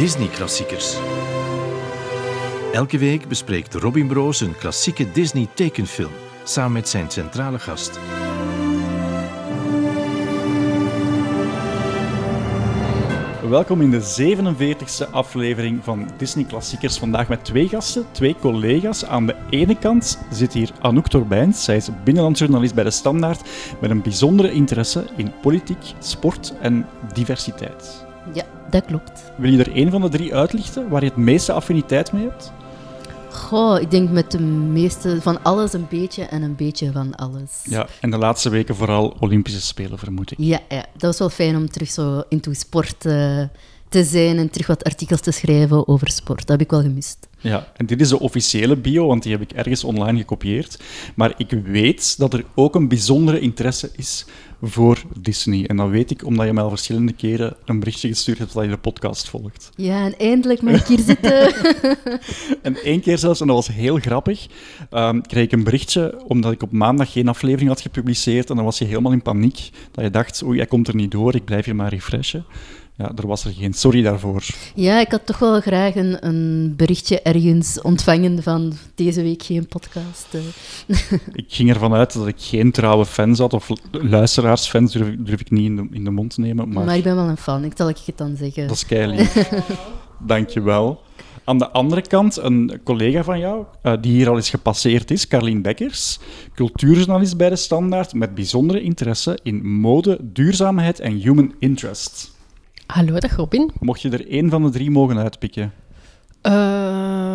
Disney-klassiekers. Elke week bespreekt Robin Broos een klassieke Disney-tekenfilm samen met zijn centrale gast. Welkom in de 47e aflevering van Disney Klassiekers. Vandaag met twee gasten, twee collega's. Aan de ene kant zit hier Anouk Torbijns. Zij is binnenlandsjournalist bij De Standaard met een bijzondere interesse in politiek, sport en diversiteit. Ja, dat klopt. Wil je er één van de drie uitlichten waar je het meeste affiniteit mee hebt? Goh, ik denk met de meeste van alles een beetje en een beetje van alles. Ja, en de laatste weken vooral Olympische Spelen, vermoed ik. Ja, ja. dat was wel fijn om terug zo into sport eh, te zijn en terug wat artikels te schrijven over sport. Dat heb ik wel gemist. Ja, en dit is de officiële bio, want die heb ik ergens online gekopieerd. Maar ik weet dat er ook een bijzondere interesse is voor Disney. En dat weet ik omdat je mij al verschillende keren een berichtje gestuurd hebt dat je de podcast volgt. Ja, en eindelijk mag ik hier zitten. En één keer zelfs, en dat was heel grappig, ehm, kreeg ik een berichtje omdat ik op maandag geen aflevering had gepubliceerd. En dan was je helemaal in paniek. Dat je dacht, oei, hij komt er niet door, ik blijf hier maar refreshen. Ja, er was er geen. Sorry daarvoor. Ja, ik had toch wel graag een, een berichtje ergens ontvangen van deze week geen podcast. eh. Ik ging ervan uit dat ik geen trouwe fans had, of luisteraarsfans durf, durf ik niet in de, in de mond te nemen. Maar, Maar ik ben wel een fan, ik zal ik het dan zeggen. dat is keilief. Dank je wel. Aan de andere kant, een collega van jou, eh, die hier al eens gepasseerd is, Carlien Bekkers, cultuurjournalist bij De Standaard, met bijzondere interesse in mode, duurzaamheid en human interest. Hallo, dag Robin. Mocht je er één van de drie mogen uitpikken? Eh,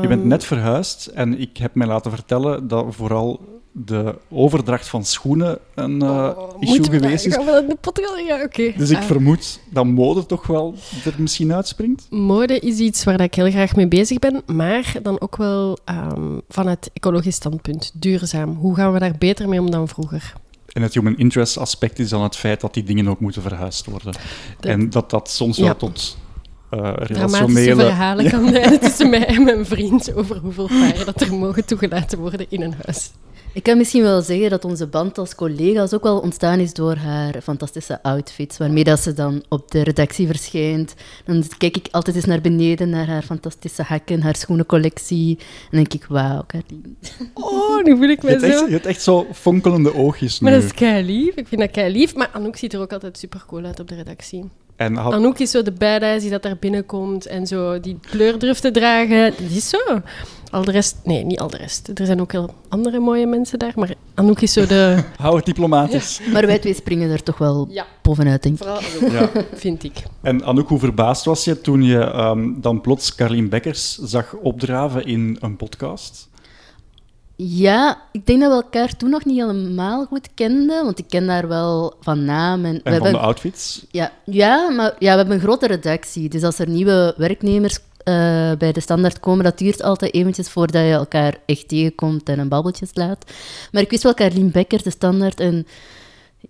Je bent net verhuisd en ik heb mij laten vertellen dat vooral de overdracht van schoenen een eh, oh, issue geweest is. Gaan we dat in de podcast? Ja, oké. Dus ik Eh, vermoed dat mode toch wel er misschien uitspringt. Mode is iets waar ik heel graag mee bezig ben, maar dan ook wel ehm, vanuit ecologisch standpunt. Duurzaam. Hoe gaan we daar beter mee om dan vroeger? En het human interest aspect is dan het feit dat die dingen ook moeten verhuisd worden. Dat- En dat dat soms wel tot Dramatische relationele... verhalen kan leiden tussen mij en mijn vriend over hoeveel paren dat er mogen toegelaten worden in een huis. Ik kan misschien wel zeggen dat onze band als collega's ook wel ontstaan is door haar fantastische outfits, waarmee dat ze dan op de redactie verschijnt. Dan kijk ik altijd eens naar beneden, naar haar fantastische hakken, haar schoenencollectie. En denk ik, wauw, Carlien. Oh, nu voel ik Je me echt, zo... je hebt echt zo fonkelende oogjes nu. Maar dat is kei lief. Ik vind dat kei lief. Maar Anouk ziet er ook altijd super cool uit op de redactie. En had, Anouk is zo de badass die dat daar binnenkomt en zo die kleur durft te dragen. Dat is zo. Al de rest... Nee, niet al de rest. Er zijn ook heel andere mooie mensen daar. Maar Anouk is zo de... hou het diplomatisch. Maar wij twee springen er toch wel Ja, bovenuit, denk ik. vooral Ja. vind ik. En Anouk, hoe verbaasd was je toen je ehm, dan plots Carlien Bekkers zag opdraven in een podcast? Ja, ik denk dat we elkaar toen nog niet helemaal goed kenden, want ik ken haar wel van naam. En we En van hebben- de outfits? Ja, ja, maar ja, we hebben een grote redactie. Dus als er nieuwe werknemers eh, bij de standaard komen, dat duurt altijd eventjes voordat je elkaar echt tegenkomt en een babbeltje slaat. Maar ik wist wel Carlien Becker, de standaard, en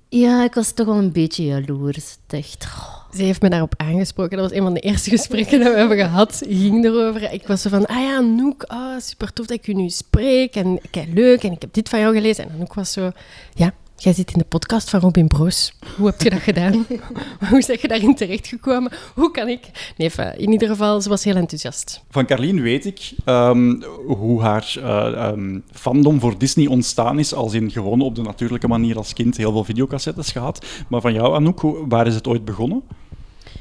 ja, ik was toch wel een beetje jaloers. Echt. Ze heeft me daarop aangesproken. Dat was een van de eerste gesprekken dat we hebben gehad. Ging erover. Ik was zo van, ah ja, Anouk, ah, super tof dat ik u nu spreek. En kijk, leuk. En ik heb dit van jou gelezen. En Anouk was zo, ja, jij zit in de podcast van Robin Broos. Hoe heb je dat gedaan? Hoe ben je daarin terechtgekomen? Hoe kan ik? Nee, in ieder geval, ze was heel enthousiast. Van Carlien weet ik ehm, hoe haar eh, ehm, fandom voor Disney ontstaan is, als in gewoon op de natuurlijke manier als kind heel veel videocassettes gehad. Maar van jou, Anouk, waar is het ooit begonnen?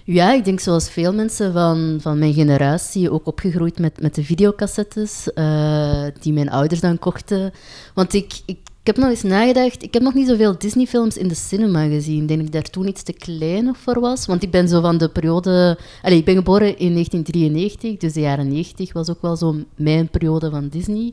Ja, ik denk zoals veel mensen van, van mijn generatie, ook opgegroeid met, met de videocassettes eh, die mijn ouders dan kochten. Want ik, ik, heb nog eens nagedacht, ik heb nog niet zoveel Disney-films in de cinema gezien. Denk ik daar toen iets te klein voor was. Want ik ben zo van de periode... Allez, ik ben geboren in 1993, dus de jaren 90 was ook wel zo mijn periode van Disney.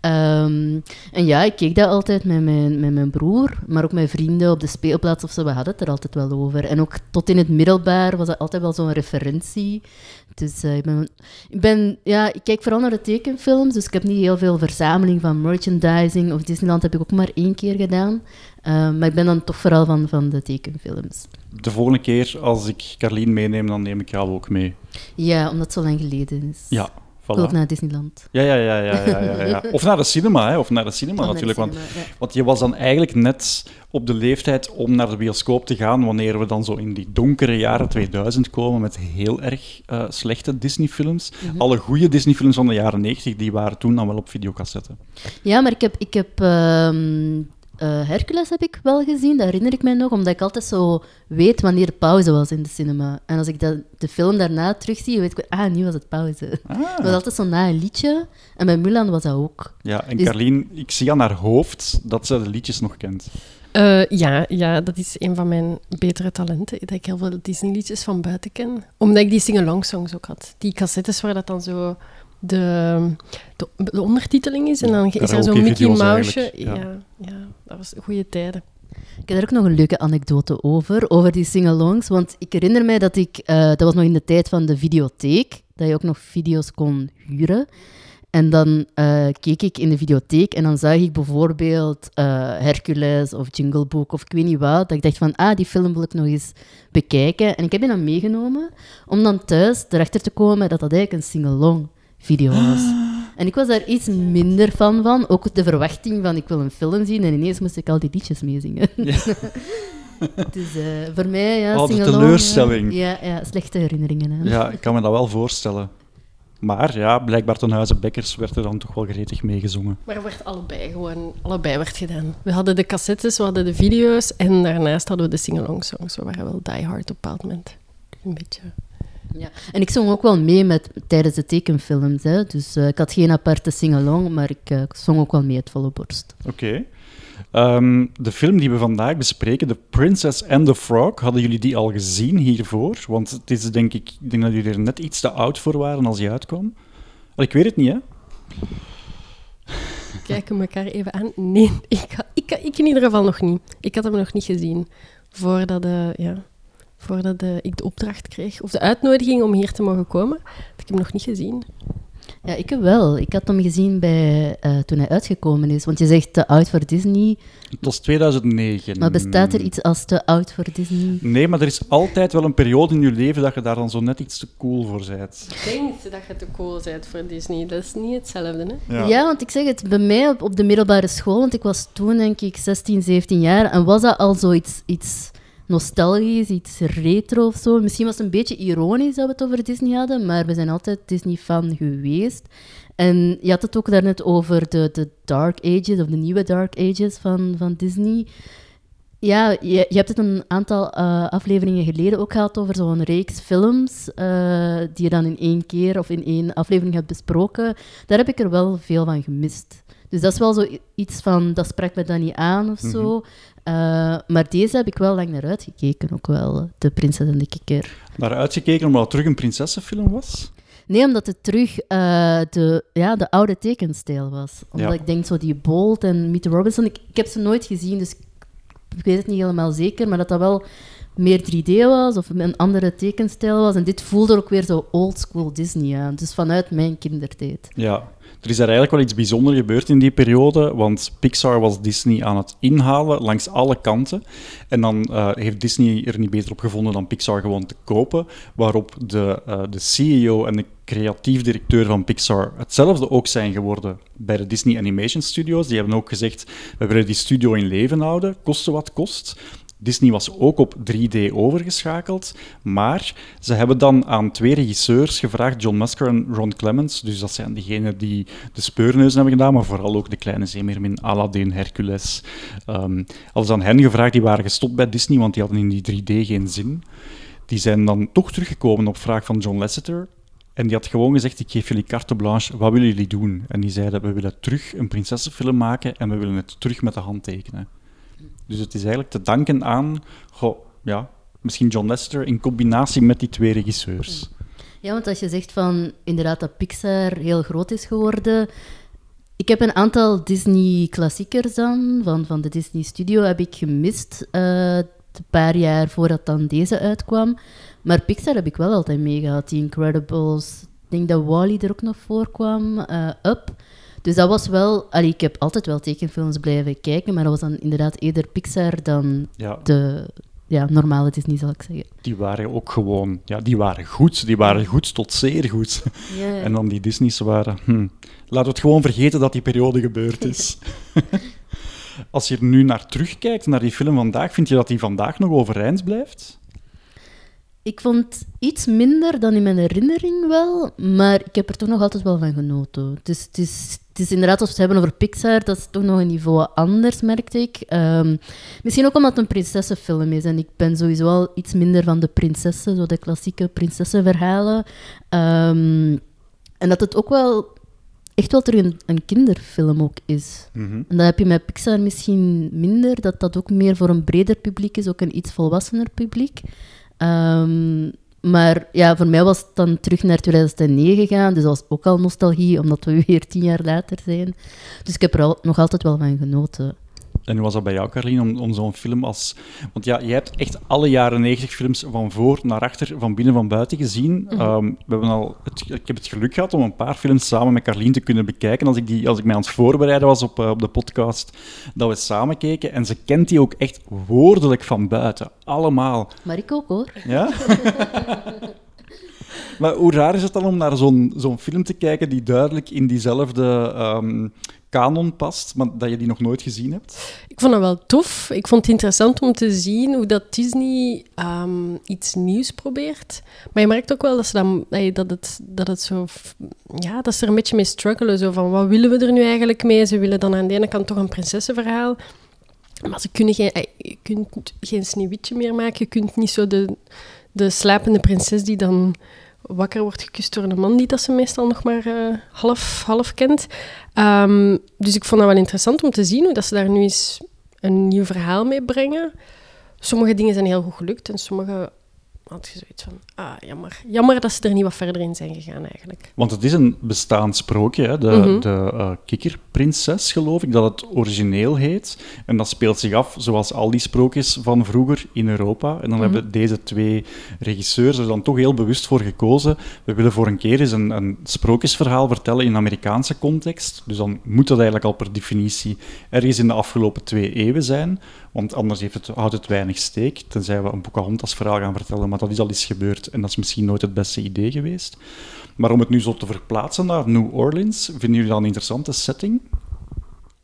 Ehm, en ja, ik keek dat altijd met mijn, met mijn broer, maar ook met vrienden op de speelplaats of zo. We hadden het er altijd wel over. En ook tot in het middelbaar was dat altijd wel zo'n referentie. Dus eh, ik, ben, ik ben, ja, ik kijk vooral naar de tekenfilms, dus ik heb niet heel veel verzameling van merchandising. Of Disneyland heb ik ook maar één keer gedaan. Eh, maar ik ben dan toch vooral van, van de tekenfilms. De volgende keer als ik Carlien meeneem, dan neem ik jou ook mee. Ja, omdat het zo lang geleden is. Ja, Voilà. naar Disneyland. Ja, ja, ja, ja, ja, ja, ja. Of naar de cinema, hè. Of naar de cinema Of natuurlijk. de Want, ja. want je was dan eigenlijk net op de leeftijd om naar de bioscoop te gaan wanneer we dan zo in die donkere jaren 2000 komen met heel erg eh, slechte Disney-films. Mhm. Alle goede Disney-films van de jaren 90, die waren toen dan wel op videocassette. Ja, maar ik heb, ik heb ehm, eh, Hercules heb ik wel gezien, dat herinner ik mij nog, omdat ik altijd zo weet wanneer de pauze was in de cinema. En als ik dat, de film daarna terugzie, weet ik, ah, nu was het pauze. Het was altijd zo na een liedje. En bij Mulan was dat ook. Ja, en Dus- Carlien, ik zie aan haar hoofd dat ze de liedjes nog kent. Eh, ja, ja, dat is een van mijn betere talenten. Dat ik heel veel Disney-liedjes van buiten ken. Omdat ik die sing-along songs ook had. Die cassettes waar dat dan zo de, de, de ondertiteling is. En dan is er zo'n Mickey eigenlijk, Ja. ja. Ja, dat was goede tijden. Ik heb er ook nog een leuke anekdote over, over die sing-alongs. Want ik herinner mij dat ik, eh, dat was nog in de tijd van de videotheek, dat je ook nog video's kon huren. En dan eh, keek ik in de videotheek en dan zag ik bijvoorbeeld eh, Hercules of Jungle Book of ik weet niet wat. Dat ik dacht van, ah, die film wil ik nog eens bekijken. En ik heb die dan meegenomen om dan thuis erachter te komen dat dat eigenlijk een sing-along video was. En ik was daar iets minder fan van. Ook de verwachting van, ik wil een film zien. En ineens moest ik al die liedjes meezingen. dus eh, voor mij, ja, Oh, de teleurstelling. Ja, ja, slechte herinneringen. Hè. Ja, ik kan me dat wel voorstellen. Maar ja, blijkbaar ten huize Bekkers werd er dan toch wel gretig meegezongen. Maar er werd allebei gewoon, allebei werd gedaan. We hadden de cassettes, we hadden de video's en daarnaast hadden we de sing-along songs. We waren wel die hard op een bepaald moment. Een beetje. Ja. En ik zong ook wel mee met, tijdens de tekenfilms. Hè. Dus eh, ik had geen aparte sing-along, maar ik eh, zong ook wel mee het volle borst. Oké. Ehm, de film die we vandaag bespreken, The Princess and the Frog, hadden jullie die al gezien hiervoor? Want het is denk ik, ik denk dat jullie er net iets te oud voor waren als die uitkwam. Ik weet het niet, hè? Kijken we elkaar even aan. Nee, ik, ik, ik in ieder geval nog niet. Ik had hem nog niet gezien voordat, eh, ja, voordat eh, ik de opdracht kreeg, of de uitnodiging om hier te mogen komen. Had ik hem nog niet gezien. Ja, ik heb wel. Ik had hem gezien bij, eh, toen hij uitgekomen is. Want je zegt te oud voor Disney. Het was 2009. Maar bestaat er iets als te oud voor Disney? Nee, maar er is altijd wel een periode in je leven dat je daar dan zo net iets te cool voor bent. Ik denk dat je te cool bent voor Disney. Dat is niet hetzelfde, hè? Ja. want ik zeg het, bij mij op, op de middelbare school, want ik was toen denk ik 16, 17 jaar, en was dat al zoiets iets nostalgisch, iets retro of zo. Misschien was het een beetje ironisch dat we het over Disney hadden, maar we zijn altijd Disney-fan geweest. En je had het ook daarnet over de, de Dark Ages, of de nieuwe Dark Ages van, van Disney. Ja, je, je hebt het een aantal eh, afleveringen geleden ook gehad over zo'n reeks films eh, die je dan in één keer of in één aflevering hebt besproken. Daar heb ik er wel veel van gemist. Dus dat is wel zo i- iets van, dat sprak me dan niet aan of zo. Eh, maar deze heb ik wel lang naar uitgekeken, ook wel, De Prinses en de Kikker. Naar uitgekeken omdat het terug een prinsessenfilm was? Nee, omdat het terug eh, de, ja, de oude tekenstijl was. Omdat Ja. ik denk, zo die Bolt en Meet Robinson, ik, ik heb ze nooit gezien, dus ik weet het niet helemaal zeker, maar dat dat wel meer 3D was of een andere tekenstijl was. En dit voelde ook weer zo oldschool Disney aan. Dus vanuit mijn kindertijd. Ja, er is daar eigenlijk wel iets bijzonders gebeurd in die periode, want Pixar was Disney aan het inhalen langs alle kanten. En dan eh, heeft Disney er niet beter op gevonden dan Pixar gewoon te kopen, waarop de, eh, de CEO en de creatief directeur van Pixar hetzelfde ook zijn geworden bij de Disney Animation Studios. Die hebben ook gezegd, we willen die studio in leven houden, koste wat kost. Disney was ook op 3D overgeschakeld, maar ze hebben dan aan twee regisseurs gevraagd, John Musker en Ron Clements, dus dat zijn degenen die de speurneuzen hebben gedaan, maar vooral ook de kleine zeemeermin, Aladdin, Hercules. Um, als aan hen gevraagd, die waren gestopt bij Disney, want die hadden in die 3D geen zin. Die zijn dan toch teruggekomen op vraag van John Lasseter, en die had gewoon gezegd, ik geef jullie carte blanche, wat willen jullie doen? En die zeiden, we willen terug een prinsessenfilm maken en we willen het terug met de hand tekenen. Dus het is eigenlijk te danken aan, goh, ja, misschien John Lester in combinatie met die twee regisseurs. Ja, want als je zegt van inderdaad dat Pixar heel groot is geworden. Ik heb een aantal Disney-klassiekers dan, van, van de Disney Studio, heb ik gemist. eh, een paar jaar voordat dan deze uitkwam. Maar Pixar heb ik wel altijd meegehad. Die Incredibles, ik denk dat Wally er ook nog voor kwam, eh, Up. Dus dat was wel... Allee, ik heb altijd wel tekenfilms blijven kijken, maar dat was dan inderdaad eerder Pixar dan Ja, de ja, normale Disney, zal ik zeggen. Die waren ook gewoon, ja, die waren goed. Die waren goed tot zeer goed. En dan die Disney's waren, hm, laten we het gewoon vergeten dat die periode gebeurd is. Als je er nu naar terugkijkt, naar die film vandaag, vind je dat die vandaag nog overeind blijft? Ik vond iets minder dan in mijn herinnering wel, maar ik heb er toch nog altijd wel van genoten. Is, het is, het is inderdaad, als we het hebben over Pixar, dat is toch nog een niveau anders, merkte ik. Ehm, misschien ook omdat het een prinsessenfilm is en ik ben sowieso al iets minder van de prinsessen, zo de klassieke prinsessenverhalen. Ehm, en dat het ook wel echt wel terug een, een kinderfilm ook is. En dat heb je met Pixar misschien minder, dat dat ook meer voor een breder publiek is, ook een iets volwassener publiek. Ehm, maar ja, voor mij was het dan terug naar 2009 gegaan, dus dat was ook al nostalgie, omdat we weer tien jaar later zijn. Dus ik heb er al, nog altijd wel van genoten. En hoe was dat bij jou, Carlien, om, om zo'n film als... Want ja, jij hebt echt alle jaren 90 films van voor naar achter, van binnen van buiten gezien. Ehm, we hebben al het, ik heb het geluk gehad om een paar films samen met Carlien te kunnen bekijken. Als ik, die, als ik mij aan het voorbereiden was op, eh, op de podcast, dat we samen keken. En ze kent die ook echt woordelijk van buiten. Allemaal. Maar ik ook hoor. Ja? maar hoe raar is het dan om naar zo'n film te kijken die duidelijk in diezelfde ehm kanon past, maar dat je die nog nooit gezien hebt? Ik vond dat wel tof. Ik vond het interessant om te zien hoe dat Disney ehm, iets nieuws probeert. Maar je merkt ook wel dat, ze dan, dat, het, dat het zo... Ja, dat ze er een beetje mee struggelen. Zo van, wat willen we er nu eigenlijk mee? Ze willen dan aan de ene kant toch een prinsessenverhaal. Maar ze kunnen geen... ey, je kunt geen sneeuwwitje meer maken. Je kunt niet zo de, de slapende prinses die dan wakker wordt gekust door een man die dat ze meestal nog maar eh, half, half kent. Ehm, dus ik vond dat wel interessant om te zien hoe dat ze daar nu eens een nieuw verhaal mee brengen. Sommige dingen zijn heel goed gelukt en sommige had je zoiets van, ah, jammer. Jammer dat ze er niet wat verder in zijn gegaan eigenlijk. Want het is een bestaand sprookje, hè? de, Mhm. de eh, kikkerprinses, geloof ik, dat het origineel heet. En dat speelt zich af, zoals al die sprookjes van vroeger, in Europa. En dan hebben deze twee regisseurs er dan toch heel bewust voor gekozen. We willen voor een keer eens een, een sprookjesverhaal vertellen in Amerikaanse context. Dus dan moet dat eigenlijk al per definitie ergens in de afgelopen twee eeuwen zijn. Want anders heeft het, houdt het weinig steek, tenzij we een Pocahontas verhaal gaan vertellen. Maar dat is al eens gebeurd en dat is misschien nooit het beste idee geweest. Maar om het nu zo te verplaatsen naar New Orleans, vinden jullie dat een interessante setting?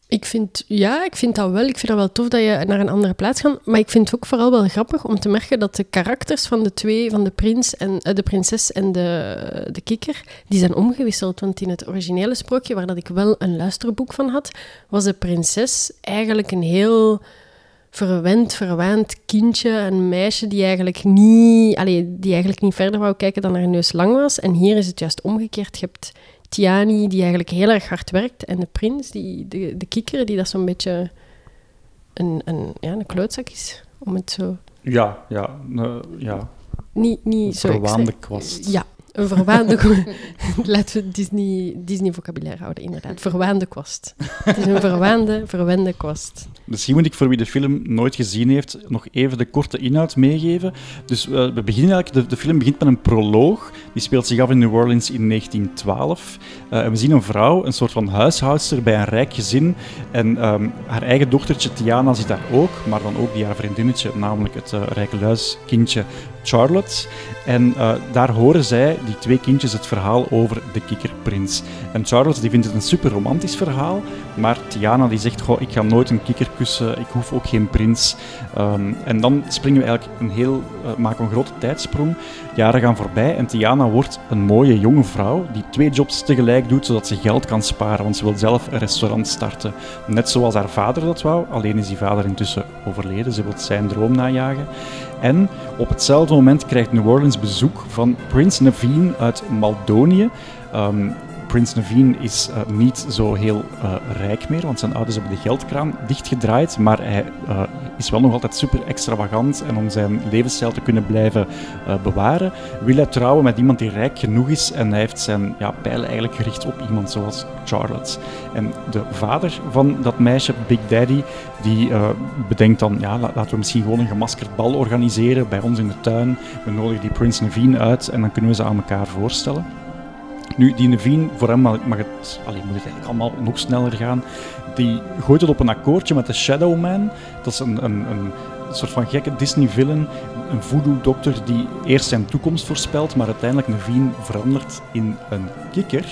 Ik vind, ja, ik vind dat wel. Ik vind dat wel tof dat je naar een andere plaats gaat. Maar ik vind het ook vooral wel grappig om te merken dat de karakters van de twee, van de, prins en, eh, de prinses en de, de kikker, die zijn omgewisseld. Want in het originele sprookje, waar dat ik wel een luisterboek van had, was de prinses eigenlijk een heel verwend, verwaand kindje, een meisje die eigenlijk niet, allee, die eigenlijk niet verder wou kijken dan haar neus lang was. En hier is het juist omgekeerd. Je hebt Tiani, die eigenlijk heel erg hard werkt, en de prins, die, de, de kikker, die dat zo'n beetje een, een, ja, een klootzak is. Om het zo... Ja, ja, eh, ja. Niet, niet zo verwaande kwast. Ja, een verwaande... Laten we Disney, Disney vocabulaire houden, inderdaad. Verwaande kwast. Het is een verwaande, verwende kwast. Misschien moet ik voor wie de film nooit gezien heeft, nog even de korte inhoud meegeven. Dus eh, we beginnen eigenlijk, de, de film begint met een proloog. Die speelt zich af in New Orleans in 1912. Eh, en we zien een vrouw, een soort van huishoudster bij een rijk gezin. En ehm, haar eigen dochtertje Tiana zit daar ook, maar dan ook die haar vriendinnetje, namelijk het eh rijke luiskindje Charlotte. En eh, daar horen zij, die twee kindjes, het verhaal over de kikkerprins. En Charlotte die vindt het een super romantisch verhaal, maar Tiana die zegt, goh, ik ga nooit een kikker kussen, ik hoef ook geen prins. Ehm, en dan springen we eigenlijk een heel, we een grote tijdsprong. Jaren gaan voorbij en Tiana wordt een mooie jonge vrouw die twee jobs tegelijk doet, zodat ze geld kan sparen, want ze wil zelf een restaurant starten. Net zoals haar vader dat wou, alleen is die vader intussen overleden. Ze wil zijn droom najagen. En op hetzelfde moment krijgt New Orleans bezoek van Prins Naveen uit Maldonië. Ehm, Prins Naveen is eh, niet zo heel eh, rijk meer, want zijn ouders hebben de geldkraan dichtgedraaid. Maar hij eh, is wel nog altijd super extravagant. En om zijn levensstijl te kunnen blijven bewaren, wil hij trouwen met iemand die rijk genoeg is. En hij heeft zijn ja, pijlen eigenlijk gericht op iemand zoals Charlotte. En de vader van dat meisje, Big Daddy, die bedenkt dan, ja, la- laten we misschien gewoon een gemaskerd bal organiseren bij ons in de tuin. We nodigen die Prins Naveen uit en dan kunnen we ze aan elkaar voorstellen. Nu, die Naveen, voor hem mag, het, allee, moet het eigenlijk allemaal nog sneller gaan. Die gooit het op een akkoordje met de Shadow Man. Dat is een, een, een soort van gekke Disney-villain, een voodoo-dokter die eerst zijn toekomst voorspelt, maar uiteindelijk Naveen verandert in een kikker.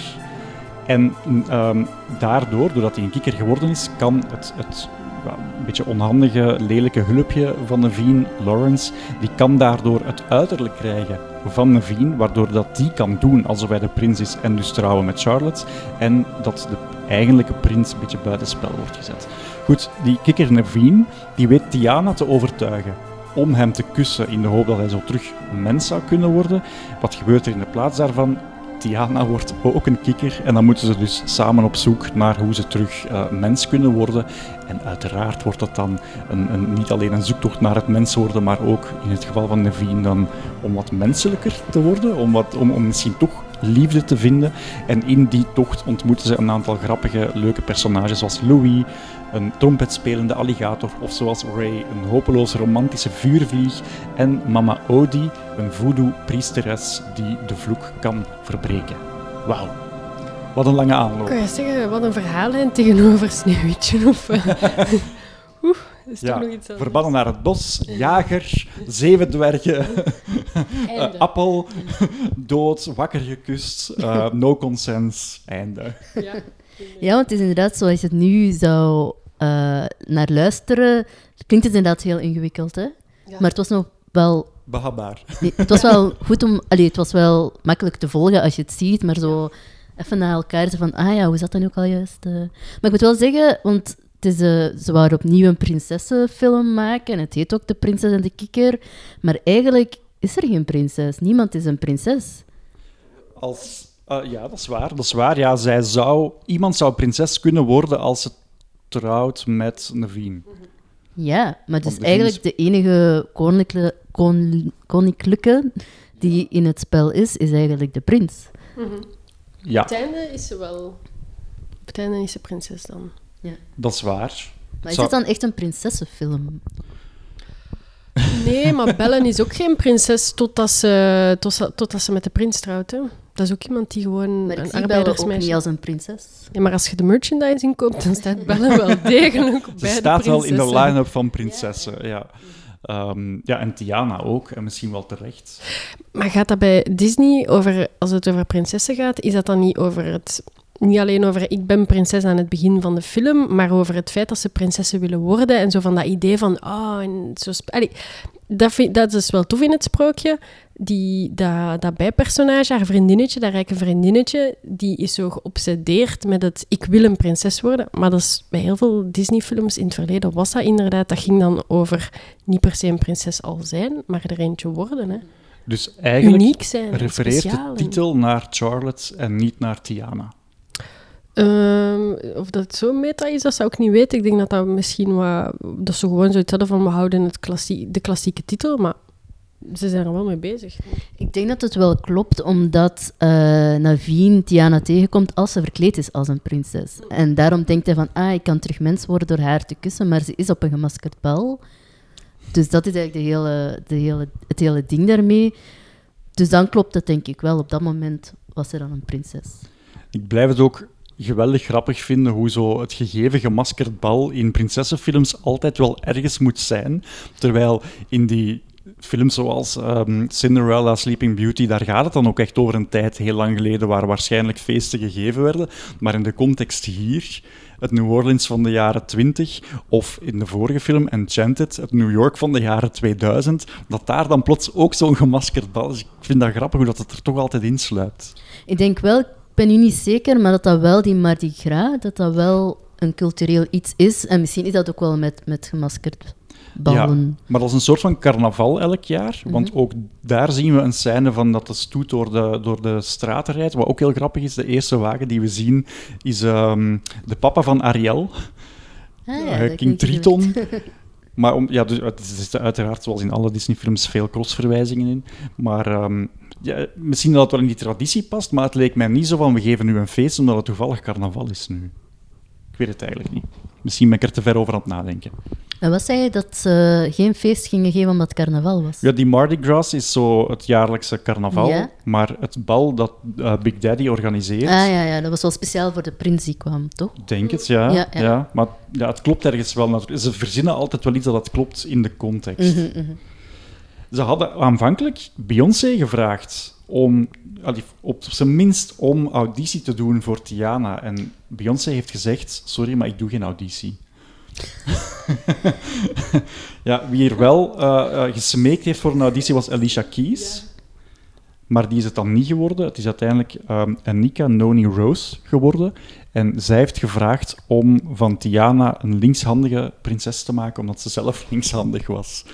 En ehm, daardoor, doordat hij een kikker geworden is, kan het, het een beetje onhandige, lelijke hulpje van Naveen, Lawrence, die kan daardoor het uiterlijk krijgen van Naveen, waardoor dat die kan doen alsof hij de prins is en dus trouwen met Charlotte. En dat de eigenlijke prins een beetje buitenspel wordt gezet. Goed, die kikker Naveen, die weet Tiana te overtuigen om hem te kussen in de hoop dat hij zo terug mens zou kunnen worden. Wat gebeurt er in de plaats daarvan? Tiana wordt ook een kikker en dan moeten ze dus samen op zoek naar hoe ze terug uh, mens kunnen worden. En uiteraard wordt dat dan een, een, niet alleen een zoektocht naar het mens worden, maar ook in het geval van Neveen dan om wat menselijker te worden, om, wat, om, om misschien toch liefde te vinden. En in die tocht ontmoeten ze een aantal grappige, leuke personages zoals Louis, een trompetspelende alligator, of zoals Ray, een hopeloos romantische vuurvlieg, en Mama Odie, een voodoo-priesteres die de vloek kan verbreken. Wauw. Wat een lange aanloop. Kan je zeggen, wat een verhaallijn tegenover Sneeuwwitje? Of, Oeh, is ja, toch nog iets anders. verbannen naar het bos, jager, zeven dwergen, uh, appel, dood, wakker gekust, uh, no consens, einde. Ja. Ja, want het is inderdaad zoals je het nu zou naar luisteren, klinkt het inderdaad heel ingewikkeld, hè? Ja. Maar het was nog wel... Behapbaar. Nee, het was wel goed om... Allee, het was wel makkelijk te volgen als je het ziet, maar zo even na elkaar zo van, ah ja, hoe zat dat nu ook al juist? Uh. Maar ik moet wel zeggen, want het is, uh, ze waren opnieuw een prinsessenfilm maken en het heet ook De Prinses en de Kikker, maar eigenlijk is er geen prinses. Niemand is een prinses. Als... Uh, ja, dat is waar. Dat is waar. Ja, zij zou, iemand zou prinses kunnen worden als ze trouwt met Naveen. Ja, maar dus eigenlijk de enige koninklijke, kon, koninklijke die in het spel is, is eigenlijk de prins. Ja, Op het einde is ze wel... Op het einde is ze prinses dan. dat is waar. Maar is het dan echt een prinsessenfilm? Nee, maar Bellen is ook geen prinses totdat ze, tot ze, totdat ze met de prins trouwt. Hè. Dat is ook iemand die gewoon Maar ik een Belle ook arbeidersmeisje... niet als een prinses. Ja, maar als je de merchandising koopt, dan staat Belle wel degelijk Ze bij de staat wel in de line-up van prinsessen, ja. Ehm, ja, en Tiana ook, en misschien wel terecht. Maar gaat dat bij Disney over, als het over prinsessen gaat, is dat dan niet over het. Niet alleen over ik ben prinses aan het begin van de film, maar over het feit dat ze prinsessen willen worden en zo van dat idee van, oh, en zo. Allee, dat, vind, dat is wel tof in het sprookje. Die, dat, dat bijpersonage, haar vriendinnetje, dat rijke vriendinnetje, die is zo geobsedeerd met het ik wil een prinses worden. Maar dat is bij heel veel Disney-films in het verleden was dat inderdaad. Dat ging dan over niet per se een prinses al zijn, maar er eentje worden. Hè. Dus eigenlijk Uniek zijn. refereert speciaal de titel naar Charlotte en niet naar Tiana. Ehm, of dat zo meta is, dat zou ik niet weten. Ik denk dat dat misschien wat... Dat ze gewoon zoiets hadden van, we houden het klassie, de klassieke titel, maar ze zijn er wel mee bezig. Ik denk dat het wel klopt, omdat eh Naveen Tiana tegenkomt als ze verkleed is als een prinses. En daarom denkt hij van, ah, ik kan terug mens worden door haar te kussen, maar ze is op een gemaskerd bal. Dus dat is eigenlijk de hele, de hele, het hele ding daarmee. Dus dan klopt het denk ik wel. Op dat moment was ze dan een prinses. Ik blijf het ook geweldig grappig vinden hoe zo het gegeven gemaskerd bal in prinsessenfilms altijd wel ergens moet zijn. Terwijl in die films zoals ehm, Cinderella, Sleeping Beauty, daar gaat het dan ook echt over een tijd heel lang geleden waar waarschijnlijk feesten gegeven werden. Maar in de context hier, het New Orleans van de jaren 20, of in de vorige film Enchanted, het New York van de jaren 2000, dat daar dan plots ook zo'n gemaskerd bal is. Ik vind dat grappig hoe dat het er toch altijd insluipt. Ik denk wel, ben nu niet zeker, maar dat dat wel die Mardi Gras, dat dat wel een cultureel iets is. En misschien is dat ook wel met, met gemaskerd ballen. Maar dat is een soort van carnaval elk jaar. Want ook daar zien we een scène van dat de stoet door de, door de straten rijdt. Wat ook heel grappig is, de eerste wagen die we zien is ehm, de papa van Ariel, Ah, ja, King Triton. Maar om, ja, dus, het is uiteraard zoals in alle Disney-films veel crossverwijzingen in. Maar ehm, ja, misschien dat het wel in die traditie past, maar het leek mij niet zo van we geven nu een feest omdat het toevallig carnaval is nu. Ik weet het eigenlijk niet. Misschien ben ik er te ver over aan het nadenken. En wat zei je dat ze geen feest gingen geven omdat het carnaval was? Ja, die Mardi Gras is zo het jaarlijkse carnaval, Ja. maar het bal dat eh, Big Daddy organiseert, Ah ja, ja, dat was wel speciaal voor de prins die kwam, toch? denk het, ja. Ja, ja, ja. Maar ja, het klopt ergens wel. Ze verzinnen altijd wel iets dat het klopt in de context. Mhm. Ze hadden aanvankelijk Beyoncé gevraagd om, op zijn minst, om auditie te doen voor Tiana. En Beyoncé heeft gezegd, sorry, maar ik doe geen auditie. ja, wie er wel eh, gesmeekt heeft voor een auditie was Alicia Keys. Maar die is het dan niet geworden. Het is uiteindelijk ehm Anika Noni Rose geworden. En zij heeft gevraagd om van Tiana een linkshandige prinses te maken, omdat ze zelf linkshandig was.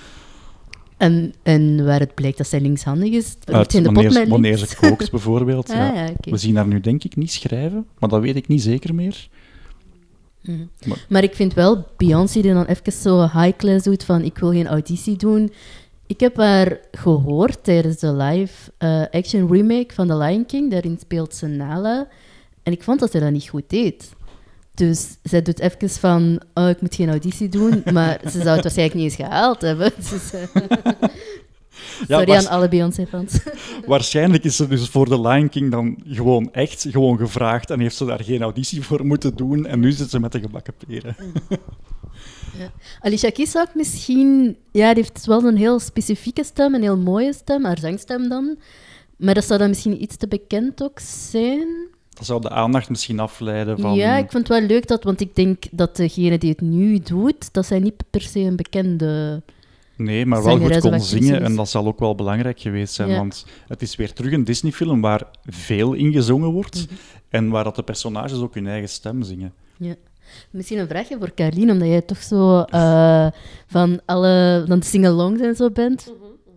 En, en waar het blijkt dat zij linkshandig is, Uit in de wanneer, wanneer ze kookt, bijvoorbeeld. Ah, ja. We zien haar nu denk ik niet schrijven, maar dat weet ik niet zeker meer. Maar ik vind wel Beyoncé die dan even zo high class doet van ik wil geen auditie doen. Ik heb haar gehoord tijdens de live eh, action remake van The Lion King. Daarin speelt ze Nala. En ik vond dat ze dat niet goed deed. Dus zij doet even van, oh, ik moet geen auditie doen. Maar ze zou het waarschijnlijk niet eens gehaald hebben. Dus, Ja, Sorry waars- aan alle Beyoncé-fans. Waarschijnlijk is ze dus voor The Lion King dan gewoon echt gewoon gevraagd en heeft ze daar geen auditie voor moeten doen en nu zit ze met de gebakken peren. Alicia Keys zou ik misschien... Ja, die heeft wel een heel specifieke stem, een heel mooie stem, haar zangstem dan. Maar dat zou dan misschien iets te bekend ook zijn. Dat zou de aandacht misschien afleiden van... Ja, ik vond het wel leuk dat, want ik denk dat degene die het nu doet, dat zij niet per se een bekende... Nee, maar wel goed kon zingen en dat zal ook wel belangrijk geweest zijn, Ja. want het is weer terug een Disney-film waar veel in gezongen wordt Mhm. en waar dat de personages ook hun eigen stem zingen. Ja. Misschien een vraagje voor Carlien, omdat jij toch zo eh, van alle van de sing-alongs en zo bent.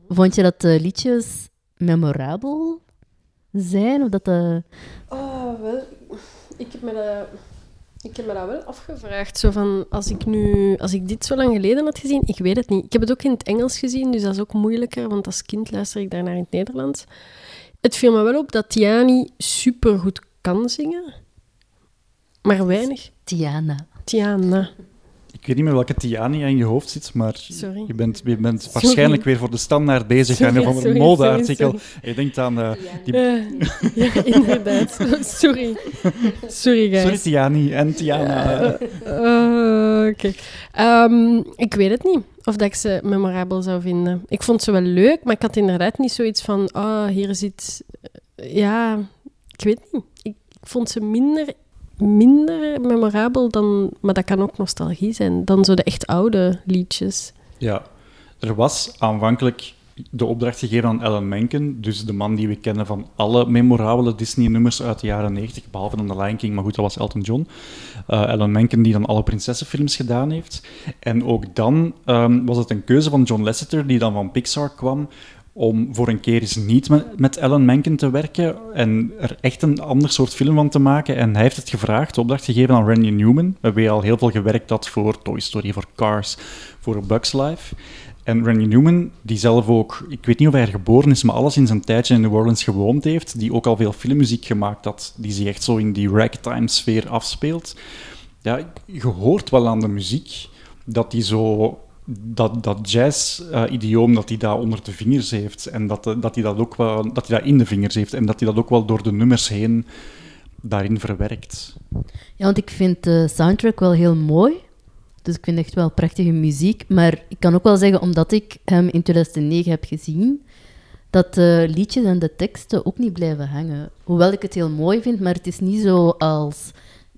Vond je dat de liedjes memorabel zijn? Of dat de... Oh, wel. Ik heb me dat, ik heb me dat wel afgevraagd. Zo van, als ik nu, als ik dit zo lang geleden had gezien, ik weet het niet. Ik heb het ook in het Engels gezien, dus dat is ook moeilijker, want als kind luister ik daarnaar in het Nederlands. Het viel me wel op dat Tiani supergoed kan zingen, maar weinig. Tiana. Tiana. Ik weet niet meer welke Tiani in je hoofd zit, maar Sorry. je bent, je bent Sorry. waarschijnlijk weer voor de standaard bezig Sorry, aan van een modeartikel. En Je denkt aan... eh, die... Eh, ja, inderdaad. Sorry. Sorry, guys. Sorry, Tiani en Tiana. Eh, Oké. Ehm, ik weet het niet of dat ik ze memorabel zou vinden. Ik vond ze wel leuk, maar ik had inderdaad niet zoiets van... Oh, hier zit... Ja, ik weet niet. Ik vond ze minder, minder memorabel dan... Maar dat kan ook nostalgie zijn. Dan zo de echt oude liedjes. Ja, er was aanvankelijk de opdracht gegeven aan Alan Menken, dus de man die we kennen van alle memorabele Disney-nummers uit de jaren 90, behalve dan The Lion King, maar goed, dat was Elton John. Eh, Alan Menken die dan alle prinsessenfilms gedaan heeft. En ook dan ehm, was het een keuze van John Lasseter, die dan van Pixar kwam, om voor een keer eens niet met, met Alan Menken te werken en er echt een ander soort film van te maken. En hij heeft het gevraagd, opdracht gegeven aan Randy Newman, waarbij hij al heel veel gewerkt had voor Toy Story, voor Cars, voor Bugs Life. En Randy Newman, die zelf ook, ik weet niet of hij er geboren is, maar alleszins een tijdje in New Orleans gewoond heeft, die ook al veel filmmuziek gemaakt had, die zich echt zo in die ragtime-sfeer afspeelt. Ja, je hoort wel aan de muziek dat die zo dat, dat jazz-idioom dat hij daar onder de vingers heeft en dat, eh, dat hij dat ook wel dat hij dat in de vingers heeft en dat hij dat ook wel door de nummers heen daarin verwerkt. Ja, want ik vind de soundtrack wel heel mooi. Dus ik vind echt wel prachtige muziek. Maar ik kan ook wel zeggen, omdat ik hem in 2009 heb gezien, dat de liedjes en de teksten ook niet blijven hangen. Hoewel ik het heel mooi vind, maar het is niet zo als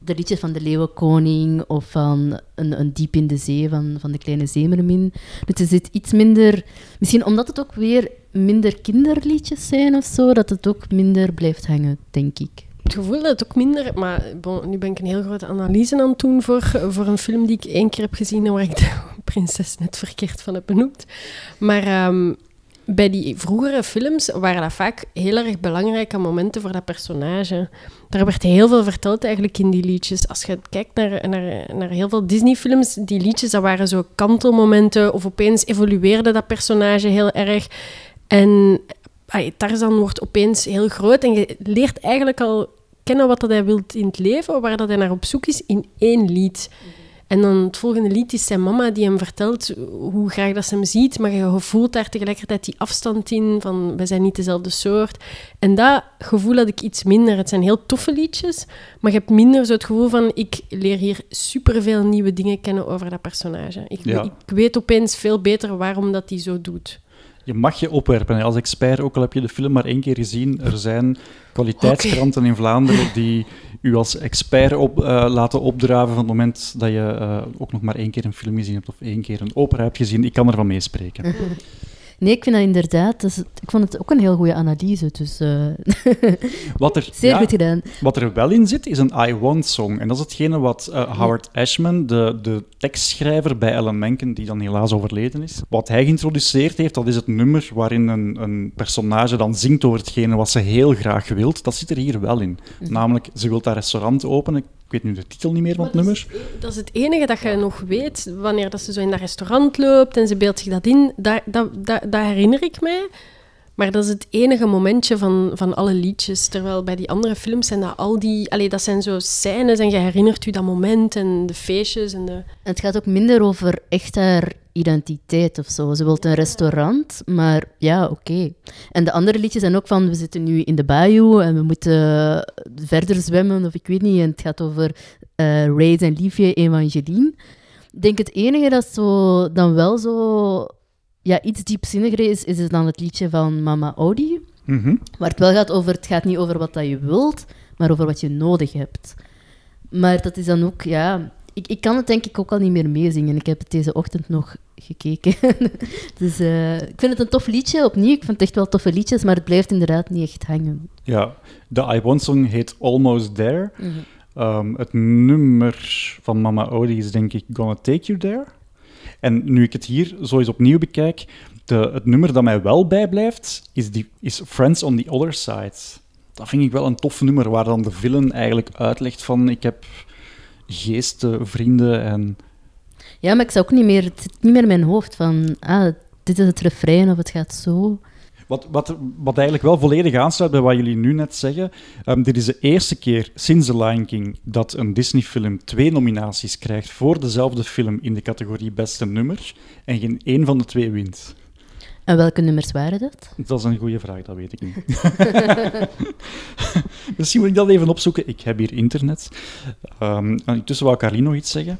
de liedjes van de Leeuwenkoning of van een, een Diep in de Zee van, van de Kleine Zeemermin. Dus er zit iets minder... Misschien omdat het ook weer minder kinderliedjes zijn of zo, dat het ook minder blijft hangen, denk ik. Het gevoel dat het ook minder... Maar bon, nu ben ik een heel grote analyse aan het doen voor, voor een film die ik één keer heb gezien en waar ik de prinses net verkeerd van heb benoemd. Maar ehm, bij die vroegere films waren dat vaak heel erg belangrijke momenten voor dat personage. Daar werd heel veel verteld eigenlijk in die liedjes. Als je kijkt naar, naar, naar heel veel Disney-films, die liedjes, dat waren zo kantelmomenten of opeens evolueerde dat personage heel erg. En Tarzan wordt opeens heel groot en je leert eigenlijk al kennen wat dat hij wilt in het leven, waar dat hij naar op zoek is, in één lied. En dan het volgende lied is zijn mama die hem vertelt hoe graag dat ze hem ziet, maar je voelt daar tegelijkertijd die afstand in van we zijn niet dezelfde soort. En dat gevoel had ik iets minder. Het zijn heel toffe liedjes, maar je hebt minder zo het gevoel van ik leer hier superveel nieuwe dingen kennen over dat personage. Ik, Ja. ik weet opeens veel beter waarom dat hij zo doet. Je mag je opwerpen als expert, ook al heb je de film maar één keer gezien. Er zijn kwaliteitskranten in Vlaanderen die u als expert op, eh, laten opdraven van het moment dat je eh, ook nog maar één keer een film gezien hebt of één keer een opera hebt gezien. Ik kan ervan meespreken. Nee, ik vind dat inderdaad... is- ik vond het ook een heel goede analyse, dus eh, Wat er, zeer ja, goed gedaan. Wat er wel in zit, is een I Want song. En dat is hetgene wat eh, Howard Ashman, de, de tekstschrijver bij Alan Menken, die dan helaas overleden is, wat hij geïntroduceerd heeft, dat is het nummer waarin een, een personage dan zingt over hetgene wat ze heel graag wilt. Dat zit er hier wel in. Namelijk, ze wil dat restaurant openen. Ik weet nu de titel niet meer van het nummer. Dat is het enige dat je nog weet, wanneer dat ze zo in dat restaurant loopt en ze beeldt zich dat in. Dat, dat, dat, dat herinner ik mij. Maar dat is het enige momentje van, van alle liedjes. Terwijl bij die andere films zijn dat al die... Allee, dat zijn zo scènes en je herinnert je dat moment en de feestjes en de... Het gaat ook minder over echt haar identiteit of zo. Ze wil een restaurant, maar ja, oké. En de andere liedjes zijn ook van, we zitten nu in de bayou en we moeten verder zwemmen, of ik weet niet. En het gaat over eh Ray en liefje Evangeline. Ik denk het enige dat zo dan wel zo ja, iets diepzinniger is, is dan het liedje van Mama Audi. Mhm. Waar het wel gaat over, het gaat niet over wat dat je wilt, maar over wat je nodig hebt. Maar dat is dan ook, ja... Ik, ik kan het denk ik ook al niet meer meezingen. Ik heb het deze ochtend nog gekeken. dus eh, ik vind het een tof liedje, opnieuw. Ik vind het echt wel toffe liedjes, maar het blijft inderdaad niet echt hangen. Ja, de I Want song heet Almost There. Ehm, het nummer van Mama Audi is denk ik Gonna Take You There. En nu ik het hier zo eens opnieuw bekijk, de, het nummer dat mij wel bijblijft, is, die, is Friends on the Other Side. Dat vind ik wel een tof nummer, waar dan de villain eigenlijk uitlegt van ik heb geesten, vrienden en... Ja, maar ik zou ook niet meer... Het zit niet meer in mijn hoofd van... Ah, dit is het refrein of het gaat zo. Wat, wat, wat eigenlijk wel volledig aansluit bij wat jullie nu net zeggen. ehm, dit is de eerste keer sinds The Lion King dat een Disney-film twee nominaties krijgt voor dezelfde film in de categorie beste nummer en geen één van de twee wint. En welke nummers waren dat? Dat is een goede vraag, dat weet ik niet. Misschien moet ik dat even opzoeken. Ik heb hier internet. Ehm, intussen wou Carlien nog iets zeggen.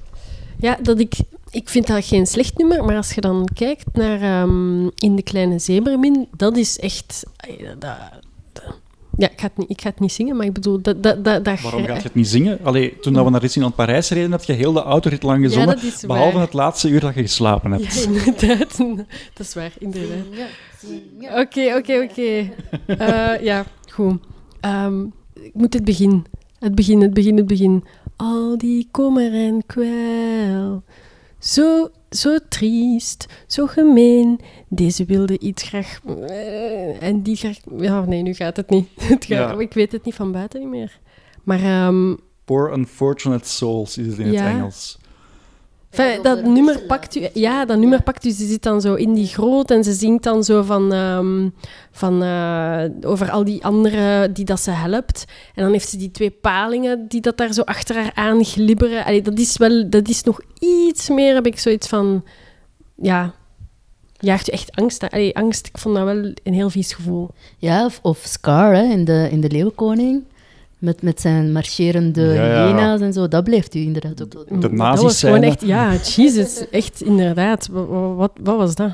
Ja, dat ik, ik vind dat geen slecht nummer, maar als je dan kijkt naar ehm, In de Kleine Zeemermin, dat is echt... ai, Dat, dat- ja, ik ga, het niet, ik ga het niet zingen, maar ik bedoel... Dat, dat, dat, dat Waarom gaat je het niet zingen? Allee, toen dat we naar Disneyland Parijs reden, heb je heel de autorit lang gezongen, dat is behalve waar. het laatste uur dat je geslapen hebt. Ja, inderdaad. Dat is waar, inderdaad. Oké, oké, oké. Eh, Ja, goed. Ehm, ik moet het begin. Het begin, het begin, het begin. Al die kommer en kwel. Zo, zo triest, zo gemeen. Deze wilde iets graag... eh, en die graag... Ja, nee, nu gaat het niet. Het gaat, Ja. Ik weet het niet van buiten niet meer. Maar ehm, Poor Unfortunate Souls is het in Ja. het Engels. Enfin, dat nummer pakt u, ja, dat nummer pakt u. Ze zit dan zo in die groot en ze zingt dan zo van, ehm, van eh, over al die anderen die dat ze helpt. En dan heeft ze die twee palingen die dat daar zo achter haar aan glibberen. Allee, dat is wel, dat is nog iets meer, heb ik zoiets van, ja, jaagt u echt angst aan. Allee, angst, ik vond dat wel een heel vies gevoel. Ja, of, of Scar hè, in, de, in de Leeuwenkoning. Met, met zijn marcherende Ja, ja. hyena's en zo. Dat blijft u inderdaad ook wel. De dat was gewoon echt, ja, Jesus, echt inderdaad. Wat, wat, wat was dat?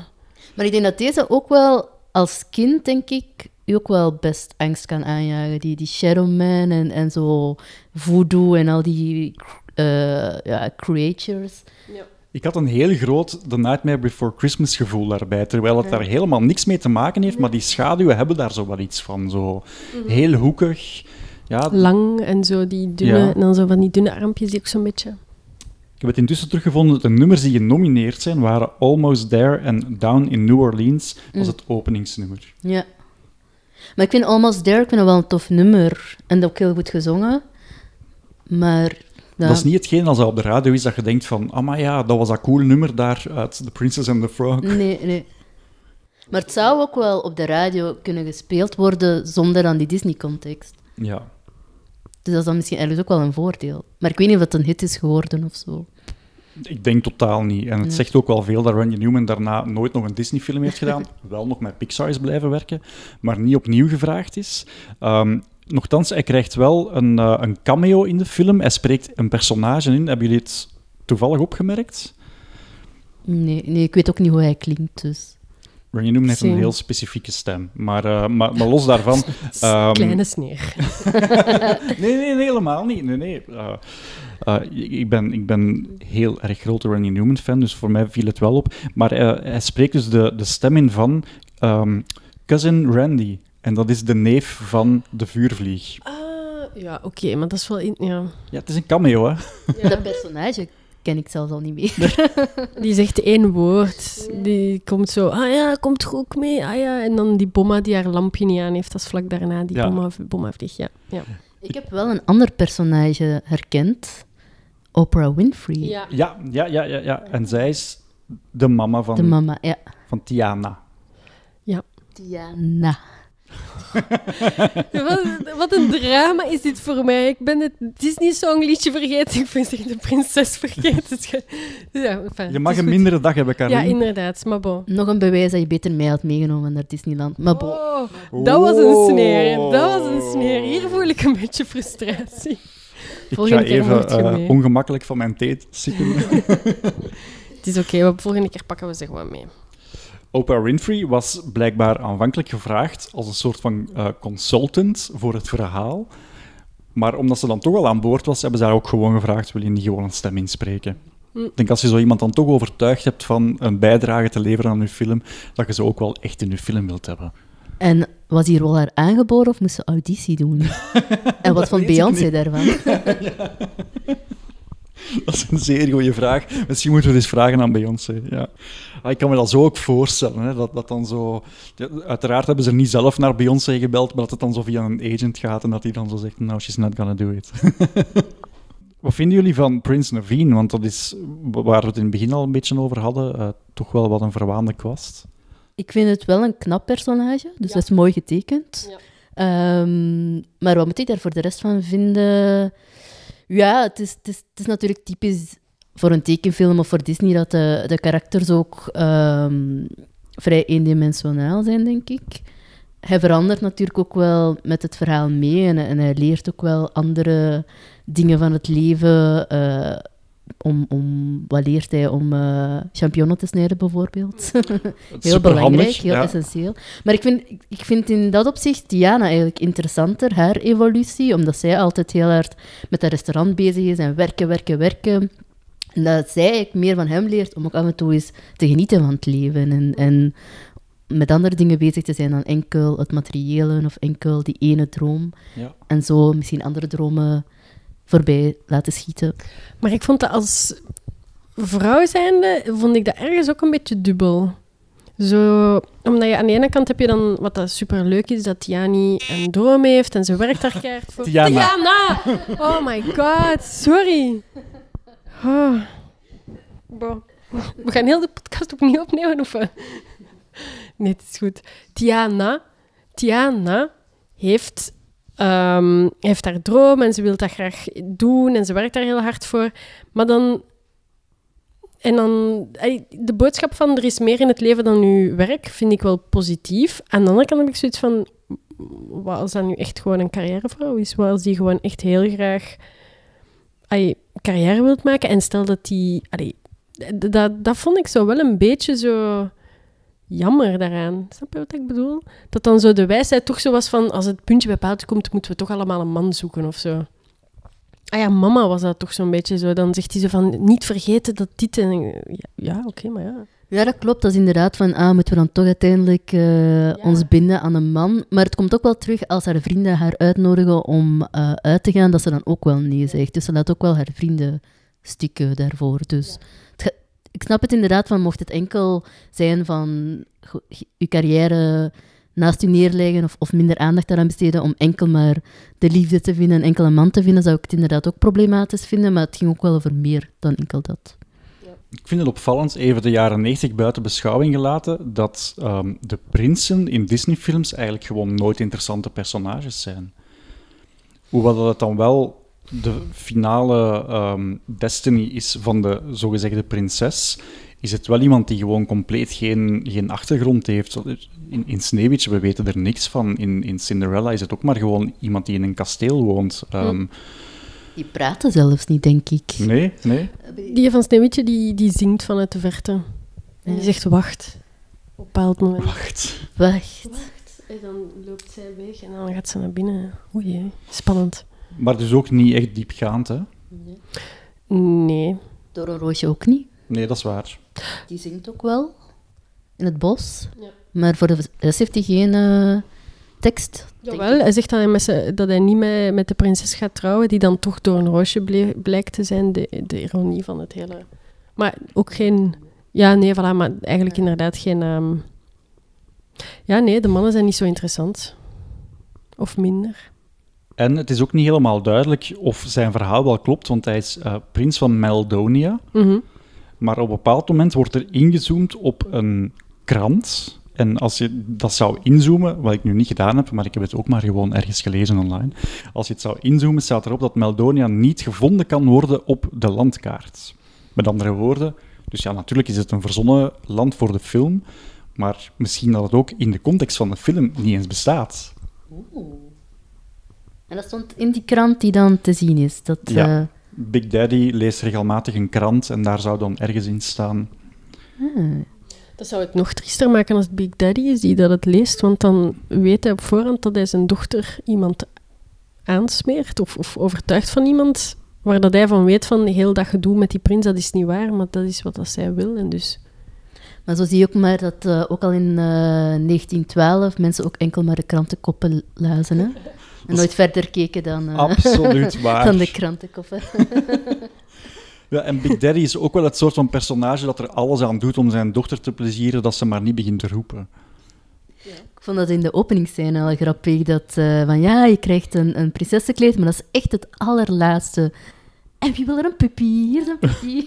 Maar ik denk dat deze ook wel, als kind denk ik, u ook wel best angst kan aanjagen. Die, die Shadow Man en, en zo voodoo en al die eh, ja, creatures. Ik had een heel groot The Nightmare Before Christmas gevoel daarbij, terwijl het daar helemaal niks mee te maken heeft, maar die schaduwen hebben daar zo wel iets van. Zo heel hoekig. Ja, lang en zo, die dunne, Ja. en dan zo van die dunne armpjes die ook zo'n beetje... ik heb het intussen teruggevonden. De nummers die genomineerd zijn waren Almost There en Down in New Orleans. Dat was het openingsnummer. Ja. Maar ik vind Almost There ik vind dat wel een tof nummer. En ook heel goed gezongen. Maar... ja. Dat is niet hetgeen als dat op de radio is dat je denkt van, ah maar ja, dat was dat cool nummer daar uit The Princess and the Frog. Nee, nee. Maar het zou ook wel op de radio kunnen gespeeld worden zonder dan die Disney-context. Ja. Dus dat is dan misschien ergens ook wel een voordeel. Maar ik weet niet of het een hit is geworden of zo. Ik denk totaal niet. En het Nee. zegt ook wel veel dat Randy Newman daarna nooit nog een Disney-film heeft gedaan. wel nog met Pixar is blijven werken, maar niet opnieuw gevraagd is. Ehm nochtans, hij krijgt wel een, eh, een cameo in de film. Hij spreekt een personage in. Hebben jullie het toevallig opgemerkt? Nee, nee, ik weet ook niet hoe hij klinkt, dus... Randy Newman heeft een heel specifieke stem. Maar, eh, maar, maar los daarvan... ehm, Kleine sneer. Nee, nee, nee, helemaal niet. Nee, nee. Eh, eh, ik, ben, ik ben heel erg grote Randy Newman-fan, dus voor mij viel het wel op. Maar eh, hij spreekt dus de, de stem in van ehm, Cousin Randy. En dat is de neef van de vuurvlieg. Ah, ja, oké, maar dat is wel... In, ja. Ja, het is een cameo, hè? Dat personage ken ik zelfs al niet meer. Die zegt één woord. Die komt zo, ah ja, komt goed ook mee, ah ja. En dan die bomma die haar lampje niet aan heeft, dat is vlak daarna die Ja. bomma, bomma vliegt, ja. ja. Ik heb wel een ander personage herkend. Oprah Winfrey. Ja, ja, ja, ja. ja. En zij is de mama van, De mama, ja. van Tiana. Diana. Wat, wat een drama is dit voor mij. Ik ben het Disney-songliedje vergeten. Ik ben zich de prinses vergeten. Is ge- Ja, enfin, Je mag een goed. mindere dag hebben, Karin. Ja, inderdaad, maar bon. Nog een bewijs dat je beter mij had meegenomen naar Disneyland. Maar bon. Oh, dat was een sneer. Dat was een sneer. Hier voel ik een beetje frustratie. Ik Volgende ga even eh, ongemakkelijk van mijn thee sippen. Het is oké, maar volgende keer pakken we ze gewoon mee. Oprah Winfrey was blijkbaar aanvankelijk gevraagd als een soort van eh, consultant voor het verhaal. Maar omdat ze dan toch al aan boord was, hebben ze haar ook gewoon gevraagd: wil je niet gewoon een stem inspreken? Hm. Ik denk als je zo iemand dan toch overtuigd hebt van een bijdrage te leveren aan je film, dat je ze ook wel echt in je film wilt hebben. En was die rol haar aangeboren of moest ze auditie doen? en wat vond Beyoncé daarvan? Dat is een zeer goede vraag. Misschien moeten we het eens vragen aan Beyoncé. Ja. Ah, ik kan me dat zo ook voorstellen. Hè, dat, dat dan zo... Uiteraard hebben ze niet zelf naar Beyoncé gebeld, maar dat het dan zo via een agent gaat en dat die dan zo zegt, no, she's not gonna do it. Wat vinden jullie van Prince Naveen? Want dat is, waar we het in het begin al een beetje over hadden, eh, toch wel wat een verwaande kwast. Ik vind het wel een knap personage, dus dat is mooi getekend. Ja. Ehm, maar wat moet ik daar voor de rest van vinden? Ja, het is, het is, natuurlijk typisch voor een tekenfilm of voor Disney dat de, de karakters ook ehm, vrij eendimensionaal zijn, denk ik. Hij verandert natuurlijk ook wel met het verhaal mee en, en hij leert ook wel andere dingen van het leven. eh, om, om, wat leert hij? Om eh champignonnen te snijden, bijvoorbeeld. Is Heel belangrijk, heel ja. essentieel. Maar ik vind, ik- vind in dat opzicht Diana eigenlijk interessanter, haar evolutie, omdat zij altijd heel hard met dat restaurant bezig is en werken, werken, werken. En dat zij eigenlijk meer van hem leert om ook af en toe eens te genieten van het leven en, en met andere dingen bezig te zijn dan enkel het materiële of enkel die ene droom. Ja. En zo misschien andere dromen voorbij laten schieten. Maar ik vond dat als vrouw zijnde, vond ik dat ergens ook een beetje dubbel. Zo, omdat je aan de ene kant heb je dan, wat dat super leuk is, dat Tiani een droom heeft en ze werkt daar keihard voor. Tiana. Tiana! Oh my god, sorry. Oh. We gaan heel de podcast opnieuw opnemen, of... Nee, het is goed. Tiana, Tiana heeft, ehm, heeft haar droom en ze wil dat graag doen en ze werkt daar heel hard voor. Maar dan... En dan... De boodschap van er is meer in het leven dan uw werk vind ik wel positief. Aan de andere kant heb ik zoiets van... Wat als dat nu echt gewoon een carrièrevrouw is? Wat als die gewoon echt heel graag ey, carrière wilt maken? En stel dat die... dat, dat vond ik zo wel een beetje zo jammer daaraan. Snap je wat ik bedoel? Dat dan zo de wijsheid toch zo was van, als het puntje bij paaltje komt, moeten we toch allemaal een man zoeken of zo. Ah ja, mama was dat toch zo'n beetje zo. Dan zegt hij zo van, niet vergeten dat dit en... Ja, ja oké, maar ja. Ja, dat klopt. Dat is inderdaad van, ah, moeten we dan toch uiteindelijk eh, ons binden aan een man. Maar het komt ook wel terug als haar vrienden haar uitnodigen om eh, uit te gaan, dat ze dan ook wel nee zegt. Dus ze laat ook wel haar vrienden stikken daarvoor. Dus ik snap het inderdaad van, mocht het enkel zijn van je carrière naast u neerleggen of, of minder aandacht daaraan besteden om enkel maar de liefde te vinden en enkel een man te vinden, zou ik het inderdaad ook problematisch vinden. Maar het ging ook wel over meer dan enkel dat. Ik vind het opvallend, even de jaren 90 buiten beschouwing gelaten, dat ehm, de prinsen in Disney-films eigenlijk gewoon nooit interessante personages zijn. Hoewel dat het dan wel de finale ehm, destiny is van de zogezegde prinses, is het wel iemand die gewoon compleet geen, geen achtergrond heeft. In, in Sneeuwwitje, we weten er niks van. In, in Cinderella is het ook maar gewoon iemand die in een kasteel woont. Ehm, Die praten zelfs niet, denk ik. nee, nee. Die van Sneeuwwitje, die, die zingt vanuit de verte. En die zegt wacht. Op een bepaald moment. Wacht. Wacht. En dan loopt zij weg en dan gaat ze naar binnen. Oei, spannend. Maar dus ook niet echt diepgaand, hè? Nee. Door een roosje ook niet. Nee, dat is waar. Die zingt ook wel. In het bos. Ja. Maar voor de rest heeft hij geen eh, tekst. Jawel, hij zegt dat hij, met dat hij niet met, met de prinses gaat trouwen, die dan toch door een roosje blijkt te zijn. De, de ironie van het hele. Maar ook geen. Ja, nee, voilà, maar eigenlijk inderdaad geen. ehm, Ja, nee, de mannen zijn niet zo interessant. Of minder. En het is ook niet helemaal duidelijk of zijn verhaal wel klopt, want hij is eh, prins van Meldonia. Mhm. Maar op een bepaald moment wordt er ingezoomd op een krant. En als je dat zou inzoomen, wat ik nu niet gedaan heb, maar ik heb het ook maar gewoon ergens gelezen online. Als je het zou inzoomen, staat erop dat Meldonia niet gevonden kan worden op de landkaart. Met andere woorden, dus ja, natuurlijk is het een verzonnen land voor de film, maar misschien dat het ook in de context van de film niet eens bestaat. En dat stond in die krant die dan te zien is. Dat, Ja. eh, Big Daddy leest regelmatig een krant en daar zou dan ergens in staan. Dat zou het nog triester maken als het Big Daddy is die dat het leest, want dan weet hij op voorhand dat hij zijn dochter iemand aansmeert of, of overtuigt van iemand waar dat hij van weet van heel dat gedoe met die prins, dat is niet waar, maar dat is wat dat zij wil. En dus, Maar zo zie je ook maar dat eh, ook al in eh, 1912 mensen ook enkel maar de krantenkoppen. Hè? En nooit verder keken dan, eh, Absoluut waar. dan de krantenkoppen. Ja, en Big Daddy is ook wel het soort van personage dat er alles aan doet om zijn dochter te plezieren, dat ze maar niet begint te roepen. Ik vond dat in de openingsscène al grappig. Dat eh, van ja, je krijgt een, een prinsessenkleed, maar dat is echt het allerlaatste. En wie wil er een puppy? Hier is een puppy.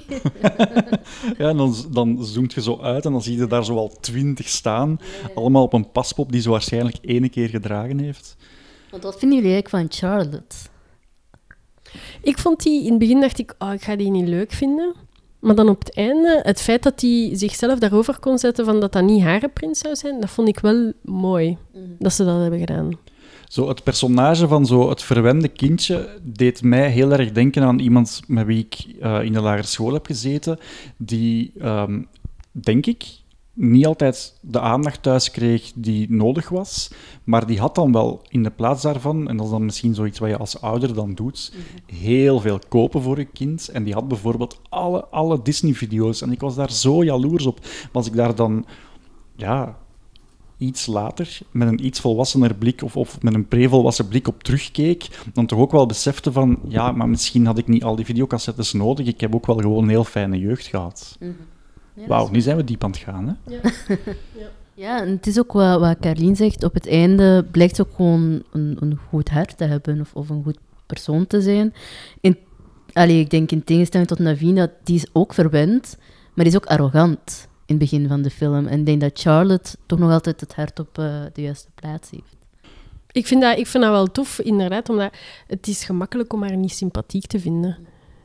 Ja, en dan, dan zoomt je zo uit en dan zie je daar zo al twintig staan, allemaal op een paspop die ze waarschijnlijk ene keer gedragen heeft. Want wat vinden jullie eigenlijk van Charlotte? ik vond die, in het begin dacht ik, oh, ik ga die niet leuk vinden. Maar dan op het einde, het feit dat hij zichzelf daarover kon zetten van dat dat niet haar prins zou zijn, dat vond ik wel mooi, dat ze dat hebben gedaan. Zo, het personage van zo het verwende kindje deed mij heel erg denken aan iemand met wie ik eh, in de lagere school heb gezeten, die, ehm, denk ik, niet altijd de aandacht thuis kreeg die nodig was, maar die had dan wel in de plaats daarvan, en dat is dan misschien zoiets wat je als ouder dan doet, heel veel kopen voor je kind. En die had bijvoorbeeld alle, alle Disney-video's. En ik was daar zo jaloers op. Maar als ik daar dan, ja, iets later met een iets volwassener blik of, of met een pre-volwassen blik op terugkeek, dan toch ook wel besefte van, ja, maar misschien had ik niet al die videocassettes nodig. Ik heb ook wel gewoon een heel fijne jeugd gehad. Wauw, nu zijn we diep aan het gaan, hè? Ja, en het is ook wat, wat Carlien zegt. Op het einde blijkt ze ook gewoon een, een goed hart te hebben of, of een goed persoon te zijn. In, allee, ik denk in tegenstelling tot Navina, die is ook verwend, maar die is ook arrogant in het begin van de film. En ik denk dat Charlotte toch nog altijd het hart op eh, de juiste plaats heeft. Ik vind, dat, ik vind dat wel tof, inderdaad, omdat het is gemakkelijk om haar niet sympathiek te vinden.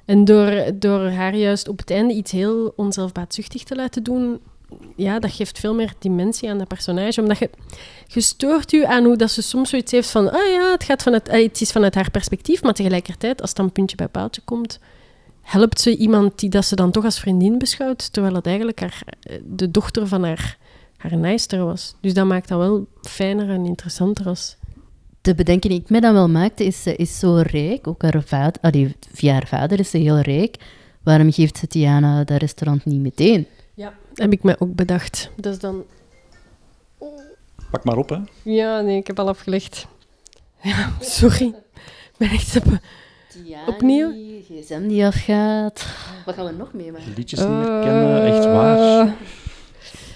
En door, door haar juist op het einde iets heel onzelfbaatzuchtig te laten doen, ja, dat geeft veel meer dimensie aan dat personage. Omdat je, stoort je aan hoe dat ze soms zoiets heeft van, ah ja, het, gaat vanuit, eh, het is vanuit haar perspectief, maar tegelijkertijd, als het dan puntje bij paaltje komt, helpt ze iemand die dat ze dan toch als vriendin beschouwt, terwijl het eigenlijk haar, eh, de dochter van haar, haar nijster was. Dus dat maakt dat wel fijner en interessanter als... De bedenking die ik mij dan wel maakte, is ze is zo rijk. Ook haar vader, allee, via haar vader is ze heel rijk. Waarom geeft ze Tiana dat restaurant niet meteen? Ja, heb ik mij ook bedacht. Dat is dan... Pak maar op, hè. Ja, nee, ik heb al afgelegd. Ja, sorry. Ik ben echt... op- Opnieuw? gsm die afgaat. Wat gaan we nog meemaken? Liedjes niet meer kennen, echt waar.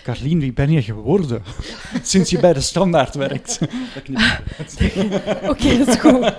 Carlien, wie ben je geworden? Sinds je bij de standaard werkt. Dat. Oké, dat is goed.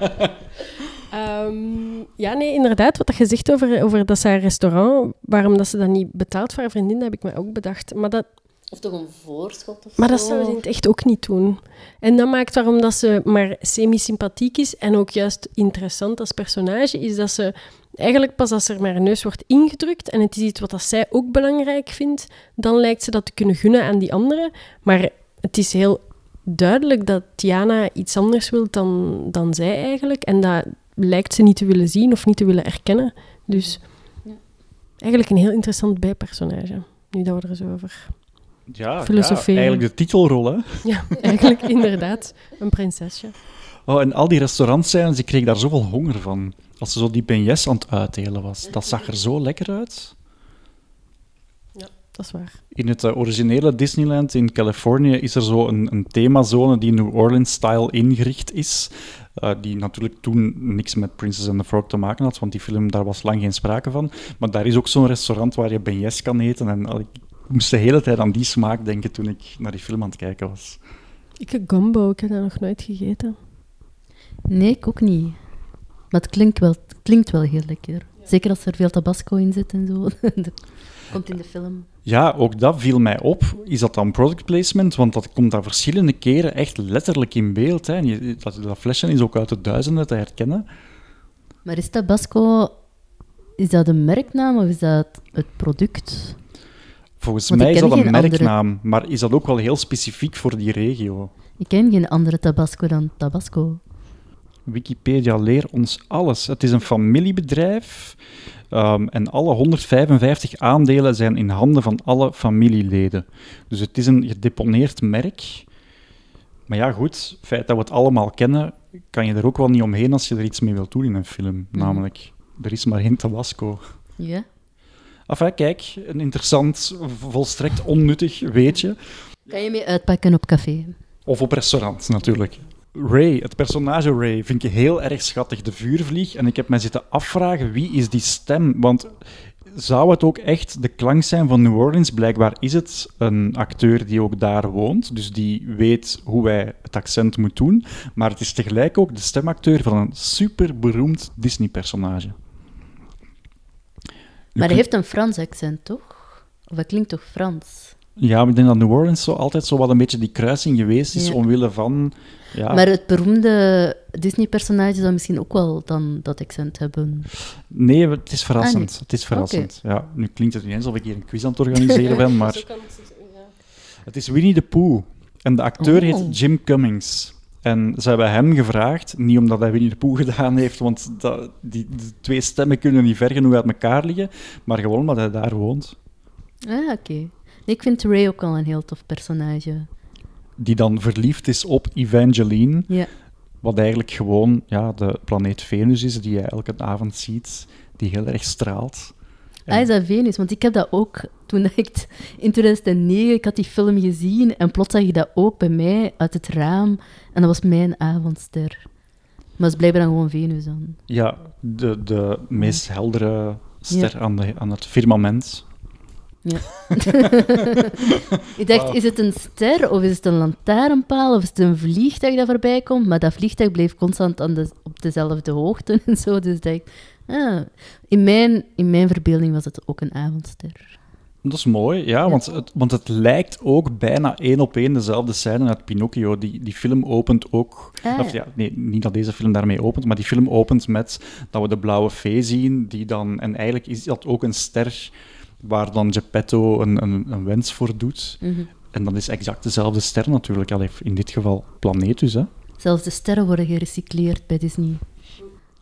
Ehm, ja, nee, inderdaad, wat je zegt over, over dat haar restaurant, waarom dat ze dat niet betaalt voor haar vriendin, dat heb ik mij ook bedacht. Maar dat, Of toch een voorschot of Maar dat zo. zou ze in het echt ook niet doen. En dat maakt waarom dat ze maar semi-sympathiek is en ook juist interessant als personage, is dat ze eigenlijk pas als er maar een neus wordt ingedrukt en het is iets wat dat zij ook belangrijk vindt, dan lijkt ze dat te kunnen gunnen aan die anderen. Maar het is heel duidelijk dat Tiana iets anders wil dan, dan zij eigenlijk. En dat lijkt ze niet te willen zien of niet te willen erkennen. Dus Ja. eigenlijk een heel interessant bijpersonage, nu dat we er zo over... Ja, Filosoferen. ja, eigenlijk de titelrol, hè. Ja, eigenlijk inderdaad. Een prinsesje. Oh, en al die restaurantscènes, ik kreeg daar zoveel honger van. Als ze zo die beignets aan het uitdelen was. Dat zag er zo lekker uit. Dat is waar. In het eh, originele Disneyland in Californië is er zo een, een themazone die New Orleans-style ingericht is. eh, die natuurlijk toen niks met Princess and the Frog te maken had, want die film, daar was lang geen sprake van. Maar daar is ook zo'n restaurant waar je beignets kan eten. En al- ik moest de hele tijd aan die smaak denken toen ik naar die film aan het kijken was. Ik heb gumbo, ik heb dat nog nooit gegeten. Nee, ik ook niet. Maar het klinkt wel, het klinkt wel heel lekker. Zeker als er veel tabasco in zit en zo. Dat komt in de film. Ja, ook dat viel mij op. Is dat dan product placement? Want dat komt daar verschillende keren echt letterlijk in beeld. Hè. En je- dat, dat flesje is ook uit de duizenden te herkennen. Maar is tabasco... Is dat een merknaam of is dat het product? Volgens Want mij is dat een andere- merknaam, maar is dat ook wel heel specifiek voor die regio? Ik ken geen andere tabasco dan tabasco. Wikipedia leert ons alles. Het is een familiebedrijf ehm, en alle 155 aandelen zijn in handen van alle familieleden. Dus het is een gedeponeerd merk. Maar ja, goed, het feit dat we het allemaal kennen, kan je er ook wel niet omheen als je er iets mee wilt doen in een film. Namelijk, er is maar één Tabasco. Ja. Enfin, kijk, een interessant, volstrekt onnuttig weetje. Kan je mee uitpakken op café? Of op restaurant, natuurlijk. Ray, het personage Ray, vind ik heel erg schattig, de vuurvlieg. En ik heb mij zitten afvragen, wie is die stem? Want zou het ook echt de klank zijn van New Orleans? Blijkbaar is het een acteur die ook daar woont, dus die weet hoe hij het accent moet doen. Maar het is tegelijk ook de stemacteur van een superberoemd Disney-personage. Maar hij heeft een Frans accent, toch? Of dat klinkt toch Frans? Ja, ik denk dat New Orleans zo altijd zo wat een beetje die kruising geweest is, Ja. omwille van... Ja, Maar het beroemde Disney-personage zou misschien ook wel dan dat accent hebben. Nee, het is verrassend. Ah, Het is verrassend. Ja, nu klinkt het niet eens of ik hier een quiz aan het organiseren ben, maar het is Winnie the Pooh. En de acteur Oh. heet Jim Cummings. En ze hebben hem gevraagd, niet omdat hij Winnie the Pooh gedaan heeft, want dat, die, de twee stemmen kunnen niet ver genoeg uit elkaar liggen, maar gewoon omdat hij daar woont. Ah, oké. Nee, ik vind Ray ook al een heel tof personage. Die dan verliefd is op Evangeline, Ja. wat eigenlijk gewoon ja, de planeet Venus is, die hij elke avond ziet, die heel erg straalt. Ah, is dat Venus? Want ik heb dat ook toen ik in 2009, ik had die film gezien en plots zag ik dat ook bij mij uit het raam. En dat was mijn avondster. Maar het is blijkbaar dan gewoon Venus dan. Ja, de, de meest heldere ster aan, de, aan het firmament. Ik dacht, is het een ster of is het een lantaarnpaal of is het een vliegtuig dat voorbij komt? Maar dat vliegtuig bleef constant aan de, op dezelfde hoogte en zo. Dus ik dacht, ah, in, mijn, in mijn verbeelding was het ook een avondster. Dat is mooi, ja, want het, want het lijkt ook bijna één op één dezelfde scène uit Pinocchio. Die, die film opent ook... Ah, Of ja, nee, niet dat deze film daarmee opent, maar die film opent met dat we de blauwe fee zien, die dan... En eigenlijk is dat ook een ster waar dan Geppetto een, een, een wens voor doet. Mhm. En dat is exact dezelfde ster natuurlijk. Allee, in dit geval Planetus, hè. Zelfs de sterren worden gerecycleerd bij Disney.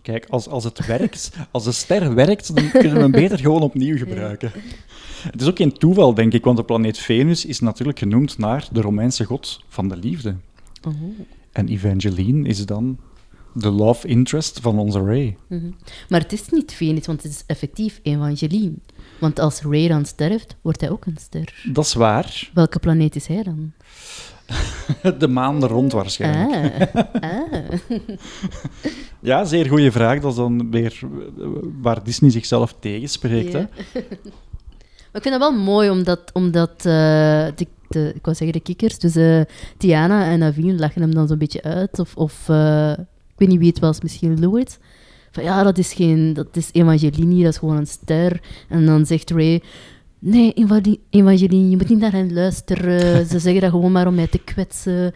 Kijk, als, als het werkt, als de ster werkt, dan kunnen we hem beter gewoon opnieuw gebruiken. Het is ook geen toeval, denk ik, want de planeet Venus is natuurlijk genoemd naar de Romeinse god van de liefde. Oh. En Evangeline is dan de love interest van onze Ray. Mhm. Maar het is niet Venus, want het is effectief Evangeline. Want als Ray dan sterft, wordt hij ook een ster. Dat is waar. Welke planeet is hij dan? De maan er rond waarschijnlijk. Ah, ah. Ja, zeer goede vraag. Dat is dan weer waar Disney zichzelf tegenspreekt. Hè? Maar ik vind dat wel mooi, omdat, omdat eh, de, de, ik wou zeggen de kikkers, dus eh, Tiana en Naveen lachen hem dan zo'n beetje uit. Of, of eh, ik weet niet wie het was, misschien Louis. Van ja, dat is geen, dat is Evangeline, dat is gewoon een ster. En dan zegt Ray, Nee, Evangeli- Evangeline, je moet niet naar hen luisteren. Ze zeggen dat gewoon maar om mij te kwetsen.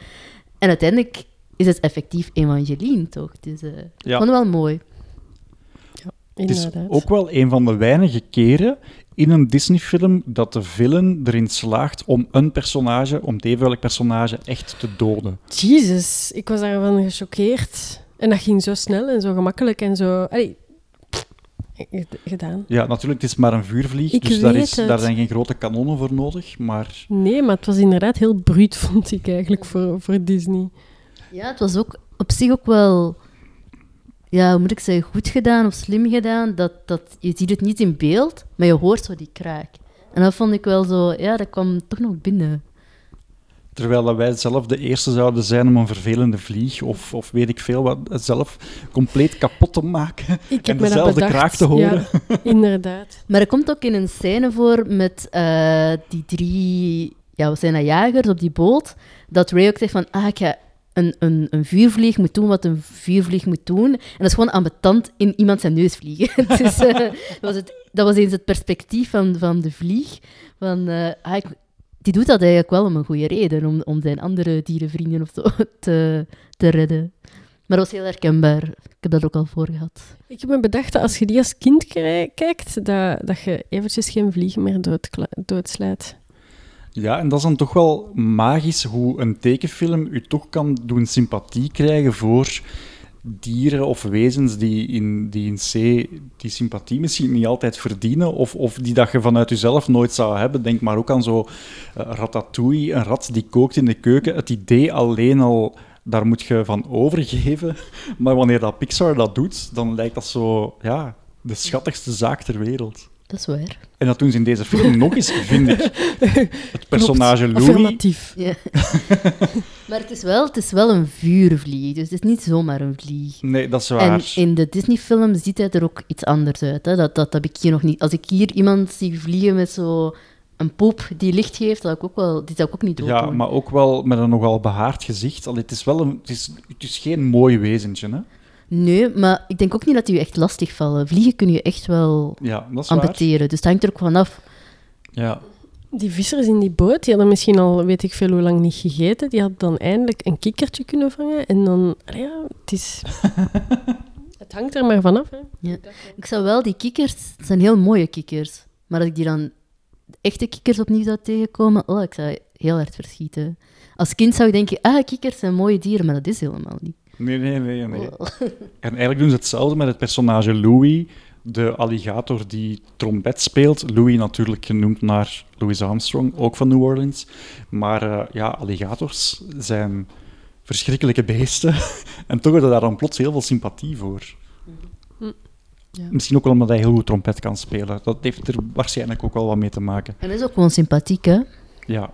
En uiteindelijk is het effectief Evangeline, toch? Dus eh Ja. vond het wel mooi. Het is ook wel een van de weinige keren in een Disney-film dat de villain erin slaagt om een personage, om het welk personage, echt te doden. Jezus, ik was daarvan gechoqueerd. En dat ging zo snel en zo gemakkelijk en zo... Allee, gedaan. Ja, natuurlijk, het is maar een vuurvlieg, Ik dus daar, is, daar zijn geen grote kanonnen voor nodig. Maar Nee, maar het was inderdaad heel bruut, vond ik eigenlijk, voor, voor Disney. Ja, het was ook op zich ook wel, ja, hoe moet ik zeggen, goed gedaan of slim gedaan. Dat, dat, je ziet het niet in beeld, maar je hoort zo die kraak. En dat vond ik wel zo, ja, dat kwam toch nog binnen. Terwijl dat wij zelf de eerste zouden zijn om een vervelende vlieg of, of weet ik veel wat, zelf compleet kapot te maken. Ik heb En dezelfde kraak te horen. Ja, inderdaad. Maar er komt ook in een scène voor met eh, die drie, ja, wat zijn dat, jagers op die boot, dat Ray ook zegt van, ah, ik ga een, een, een vuurvlieg moet doen wat een vuurvlieg moet doen. En dat is gewoon ambetant in iemand zijn neus vliegen. dus eh, dat, was het, dat was eens het perspectief van, van de vlieg. Van, eh, ah, ik- die doet dat eigenlijk wel om een goede reden, om, om zijn andere dierenvrienden of zo te, te redden. Maar dat was heel herkenbaar. Ik heb dat ook al voor gehad. Ik heb me bedacht dat als je die als kind kijkt, dat, dat je eventjes geen vliegen meer doodkla- doodslaat. Ja, en dat is dan toch wel magisch hoe een tekenfilm u toch kan doen sympathie krijgen voor dieren of wezens die in, die in C die sympathie misschien niet altijd verdienen, of, of die dat je vanuit jezelf nooit zou hebben. Denk maar ook aan zo eh, Ratatouille, een rat die kookt in de keuken. Het idee alleen al, daar moet je van overgeven. Maar wanneer dat Pixar dat doet, dan lijkt dat zo, ja, de schattigste zaak ter wereld. Dat is waar. En dat doen ze in deze film nog eens, vind ik. Het personage Klopt, Louis Affirmatief. Ja. maar het is, wel, het is wel een vuurvlieg, dus het is niet zomaar een vlieg. Nee, dat is En waar. in de Disney-film ziet hij er ook iets anders uit. Hè? Dat, dat heb ik hier nog niet. Als ik hier iemand zie vliegen met zo een poep die licht geeft, dat ik ook wel, die zou ik ook niet doen. Ja, maar ook wel met een nogal behaard gezicht. Allee, het, is wel een, het, is, het is geen mooi wezentje, hè? Nee, maar ik denk ook niet dat die je echt lastig vallen. Vliegen kun je echt wel Ja, dat waar. dus dat hangt er ook vanaf. Ja. Die vissers in die boot, die hadden misschien al weet ik veel hoe lang niet gegeten. Die hadden dan eindelijk een kikkertje kunnen vangen. En dan, ja, het is... het hangt er maar vanaf, hè. Ja. Ik zou wel, die kikkers, het zijn heel mooie kikkers. Maar als ik die dan, echte kikkers opnieuw zou tegenkomen, oh, ik zou heel hard verschieten. Als kind zou ik denken, ah, kikkers zijn mooie dieren, maar dat is helemaal niet. Nee, nee, nee, nee. Oh. En eigenlijk doen ze hetzelfde met het personage Louis, de alligator die trompet speelt. Louis natuurlijk genoemd naar Louis Armstrong, ook van New Orleans. Maar eh, ja, alligators zijn verschrikkelijke beesten. en toch hebben we daar dan plots heel veel sympathie voor. Ja. Misschien ook wel omdat hij heel goed trompet kan spelen. Dat heeft er waarschijnlijk ook wel wat mee te maken. En dat is ook gewoon sympathiek, hè? Ja.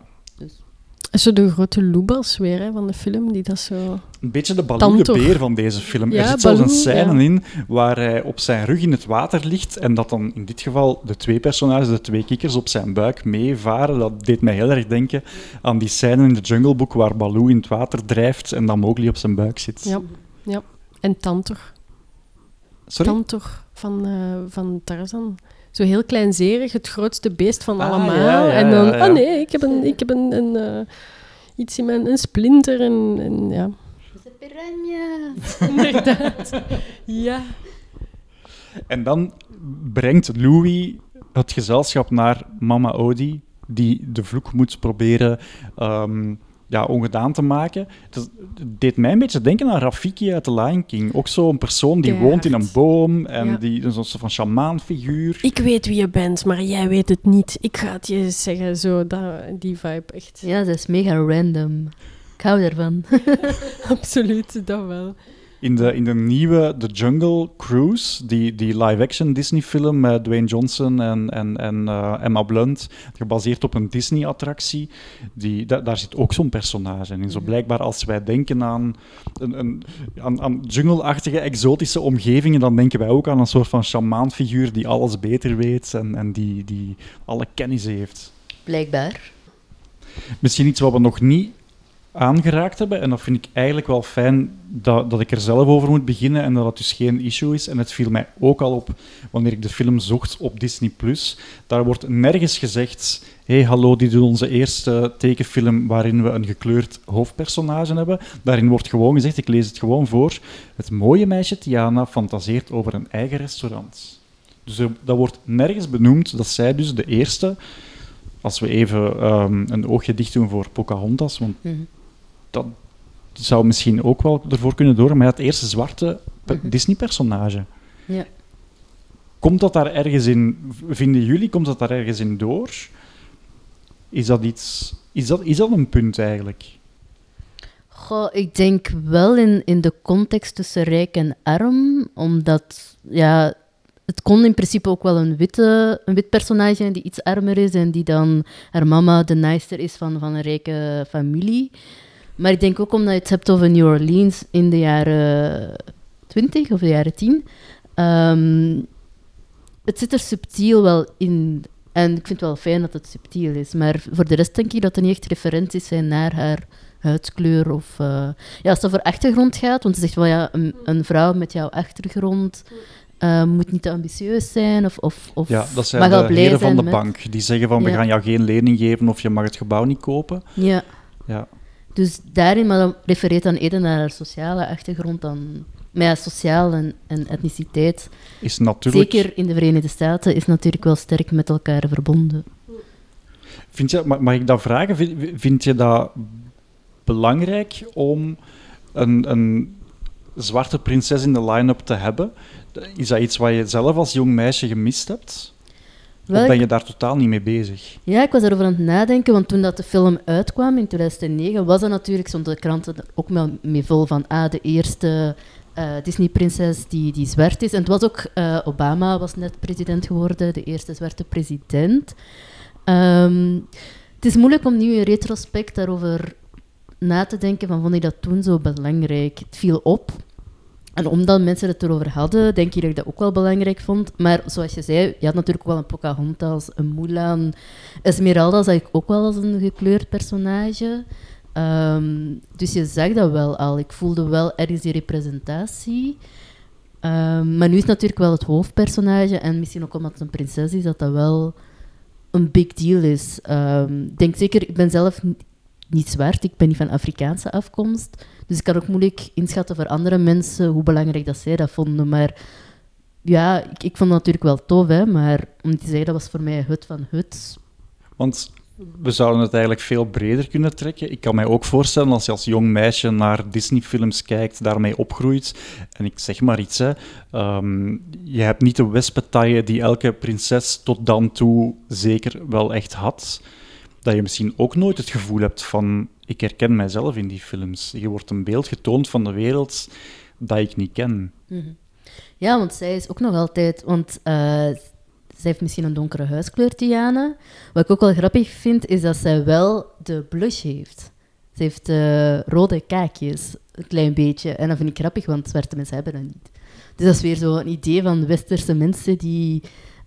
Zo de grote loebas weer hè, van de film, die dat zo... Een beetje de Baloo de beer van deze film. Ja, er zit zelfs een scène ja. in waar hij op zijn rug in het water ligt en dat dan in dit geval de twee personages, de twee kikkers, op zijn buik meevaren. Dat deed mij heel erg denken aan die scène in de Jungle Book waar Baloo in het water drijft en dan Mowgli op zijn buik zit. Ja, ja. En Tantor. Sorry? Tantor van, eh, van Tarzan. Zo heel kleinzerig, het grootste beest van Ah, allemaal. ja, ja, en dan, ja, ja. oh nee, ik heb, een, ik heb een, een, eh, iets in mijn een splinter. En, en ja, De piranha. inderdaad. ja. En dan brengt Louis het gezelschap naar Mama Odie, die de vloek moet proberen ehm, ja, ongedaan te maken. Het deed mij een beetje denken aan Rafiki uit The Lion King. Ook zo'n persoon die Keihard. woont in een boom en Ja. die een soort van shamaanfiguur. Ik weet wie je bent, maar jij weet het niet. Ik ga het je zeggen, zo, dat, die vibe echt. Ja, dat is mega random. Ik hou daarvan. Absoluut, dat wel. In de, in de nieuwe The Jungle Cruise, die, die live-action Disney-film met Dwayne Johnson en, en, en eh, Emma Blunt, gebaseerd op een Disney-attractie, die, da- daar zit ook zo'n personage in. Zo blijkbaar als wij denken aan, een, een, aan, aan jungle-achtige, exotische omgevingen, dan denken wij ook aan een soort van shamaanfiguur die alles beter weet en, en die, die alle kennis heeft. Blijkbaar. Misschien iets wat we nog niet aangeraakt hebben. En dat vind ik eigenlijk wel fijn dat, dat ik er zelf over moet beginnen en dat het dus geen issue is. En het viel mij ook al op wanneer ik de film zocht op Disney+. Plus. Daar wordt nergens gezegd... hey, hallo, dit is onze eerste tekenfilm waarin we een gekleurd hoofdpersonage hebben. Daarin wordt gewoon gezegd, ik lees het gewoon voor... Het mooie meisje Tiana fantaseert over een eigen restaurant. Dus dat wordt nergens benoemd dat zij dus de eerste... Als we even ehm, een oogje dicht doen voor Pocahontas, want Mhm. Dat zou misschien ook wel ervoor kunnen door, maar het eerste zwarte Mhm. Disney-personage. Ja. Komt dat daar ergens in, vinden jullie, komt dat daar ergens in door? Is dat iets, is dat, is dat een punt eigenlijk? Goh, ik denk wel in, in de context tussen rijk en arm, omdat ja, het kon in principe ook wel een, witte, een wit personage zijn die iets armer is en die dan haar mama de nijster is van, van een rijke familie. Maar ik denk ook omdat je het hebt over New Orleans in de jaren 20 of de jaren 10. ehm, het zit er subtiel wel in. En ik vind het wel fijn dat het subtiel is. Maar voor de rest denk ik dat er niet echt referenties zijn naar haar huidskleur. Of, eh, ja, als het over achtergrond gaat, want ze zegt wel ja, een, een vrouw met jouw achtergrond eh, moet niet te ambitieus zijn. Of, of, of Ja, dat zijn mag de blij heren van de met- bank. Die zeggen van, we gaan jou geen lening geven of je mag het gebouw niet kopen. Ja. Ja. Dus daarin, maar dan refereert dan eerder naar haar sociale achtergrond dan... Maar ja, sociaal en, en etniciteit, Is natuurlijk... zeker in de Verenigde Staten, is natuurlijk wel sterk met elkaar verbonden. Vind je, mag, mag ik dat vragen? Vind, vind je dat belangrijk om een, een zwarte prinses in de line-up te hebben? Is dat iets wat je zelf als jong meisje gemist hebt? Wel, Of ben je daar totaal niet mee bezig? Ja, ik was erover aan het nadenken, want toen dat de film uitkwam in 2009, was dat natuurlijk, stond de kranten er ook wel mee vol van, ah, de eerste eh, Disney-prinses die, die zwart is. En het was ook, eh, Obama was net president geworden, de eerste zwarte president. Ehm, het is moeilijk om nu in retrospect daarover na te denken van, vond ik dat toen zo belangrijk? Het viel op. En omdat mensen het erover hadden, denk ik dat ik dat ook wel belangrijk vond. Maar zoals je zei, je had natuurlijk wel een Pocahontas, een Mulan. Esmeralda zag ik ook wel als een gekleurd personage. Ehm, dus je zag dat wel al. Ik voelde wel ergens die representatie. Ehm, maar nu is natuurlijk wel het hoofdpersonage. En misschien ook omdat het een prinses is, dat dat wel een big deal is. Ik denk zeker, ik ben zelf ni- niet zwart, ik ben niet van Afrikaanse afkomst. Dus ik kan ook moeilijk inschatten voor andere mensen hoe belangrijk dat zij dat vonden. Maar ja, ik, vond het natuurlijk wel tof, hè, maar om te zeggen, dat was voor mij het van het. Want we zouden het eigenlijk veel breder kunnen trekken. Ik kan mij ook voorstellen als je als jong meisje naar Disney-films kijkt, daarmee opgroeit. En ik zeg maar iets, hè. ehm, je hebt niet de wespentaille die elke prinses tot dan toe zeker wel echt had. Dat je misschien ook nooit het gevoel hebt van, ik herken mijzelf in die films. Je wordt een beeld getoond van de wereld dat ik niet ken. Ja, want zij is ook nog altijd... Want eh, zij heeft misschien een donkere huiskleur, Tiana. Wat ik ook wel grappig vind, is dat zij wel de blush heeft. Ze heeft eh, rode kaakjes, een klein beetje. En dat vind ik grappig, want zwarte mensen hebben dat niet. Dus dat is weer zo een idee van westerse mensen die...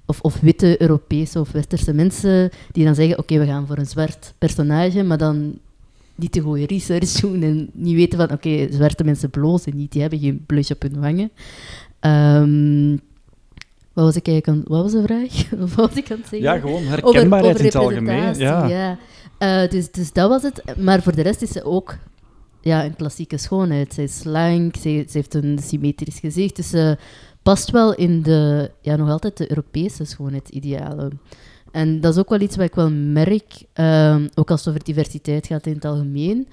Of, of witte Europese of westerse mensen die dan zeggen, oké, we gaan voor een zwart personage, maar dan niet te goede research doen en niet weten van, oké, zwarte mensen blozen niet, die hebben geen blush op hun wangen. Ehm, wat was ik eigenlijk aan, wat was de vraag? wat was ik aan het zeggen? Ja, gewoon herkenbaarheid in het algemeen. Ja. ja. Eh, dus, dus dat was het. Maar voor de rest is ze ook ja, een klassieke schoonheid. Ze is slank, ze, ze heeft een symmetrisch gezicht. Dus ze past wel in de, ja, nog altijd de Europese schoonheidsidealen. En dat is ook wel iets wat ik wel merk, ehm, ook als het over diversiteit gaat in het algemeen,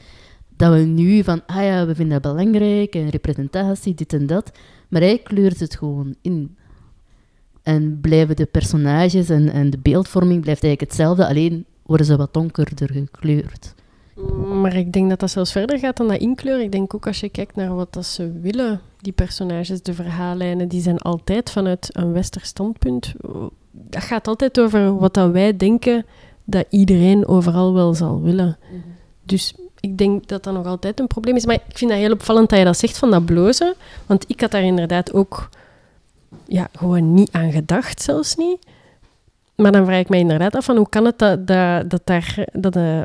dat we nu van, ah ja, we vinden dat belangrijk en representatie, dit en dat. Maar hij kleurt het gewoon in. En blijven de personages en, en de beeldvorming blijft eigenlijk hetzelfde, alleen worden ze wat donkerder gekleurd. Maar ik denk dat dat zelfs verder gaat dan dat inkleur. Ik denk ook als je kijkt naar wat dat ze willen, die personages, de verhaallijnen, die zijn altijd vanuit een westers standpunt. Dat gaat altijd over wat dat wij denken dat iedereen overal wel zal willen. Dus ik denk dat dat nog altijd een probleem is. Maar ik vind dat heel opvallend dat je dat zegt van dat blozen. Want ik had daar inderdaad ook ja, gewoon niet aan gedacht, zelfs niet. Maar dan vraag ik mij inderdaad af van hoe kan het dat, dat, dat, daar, dat, eh,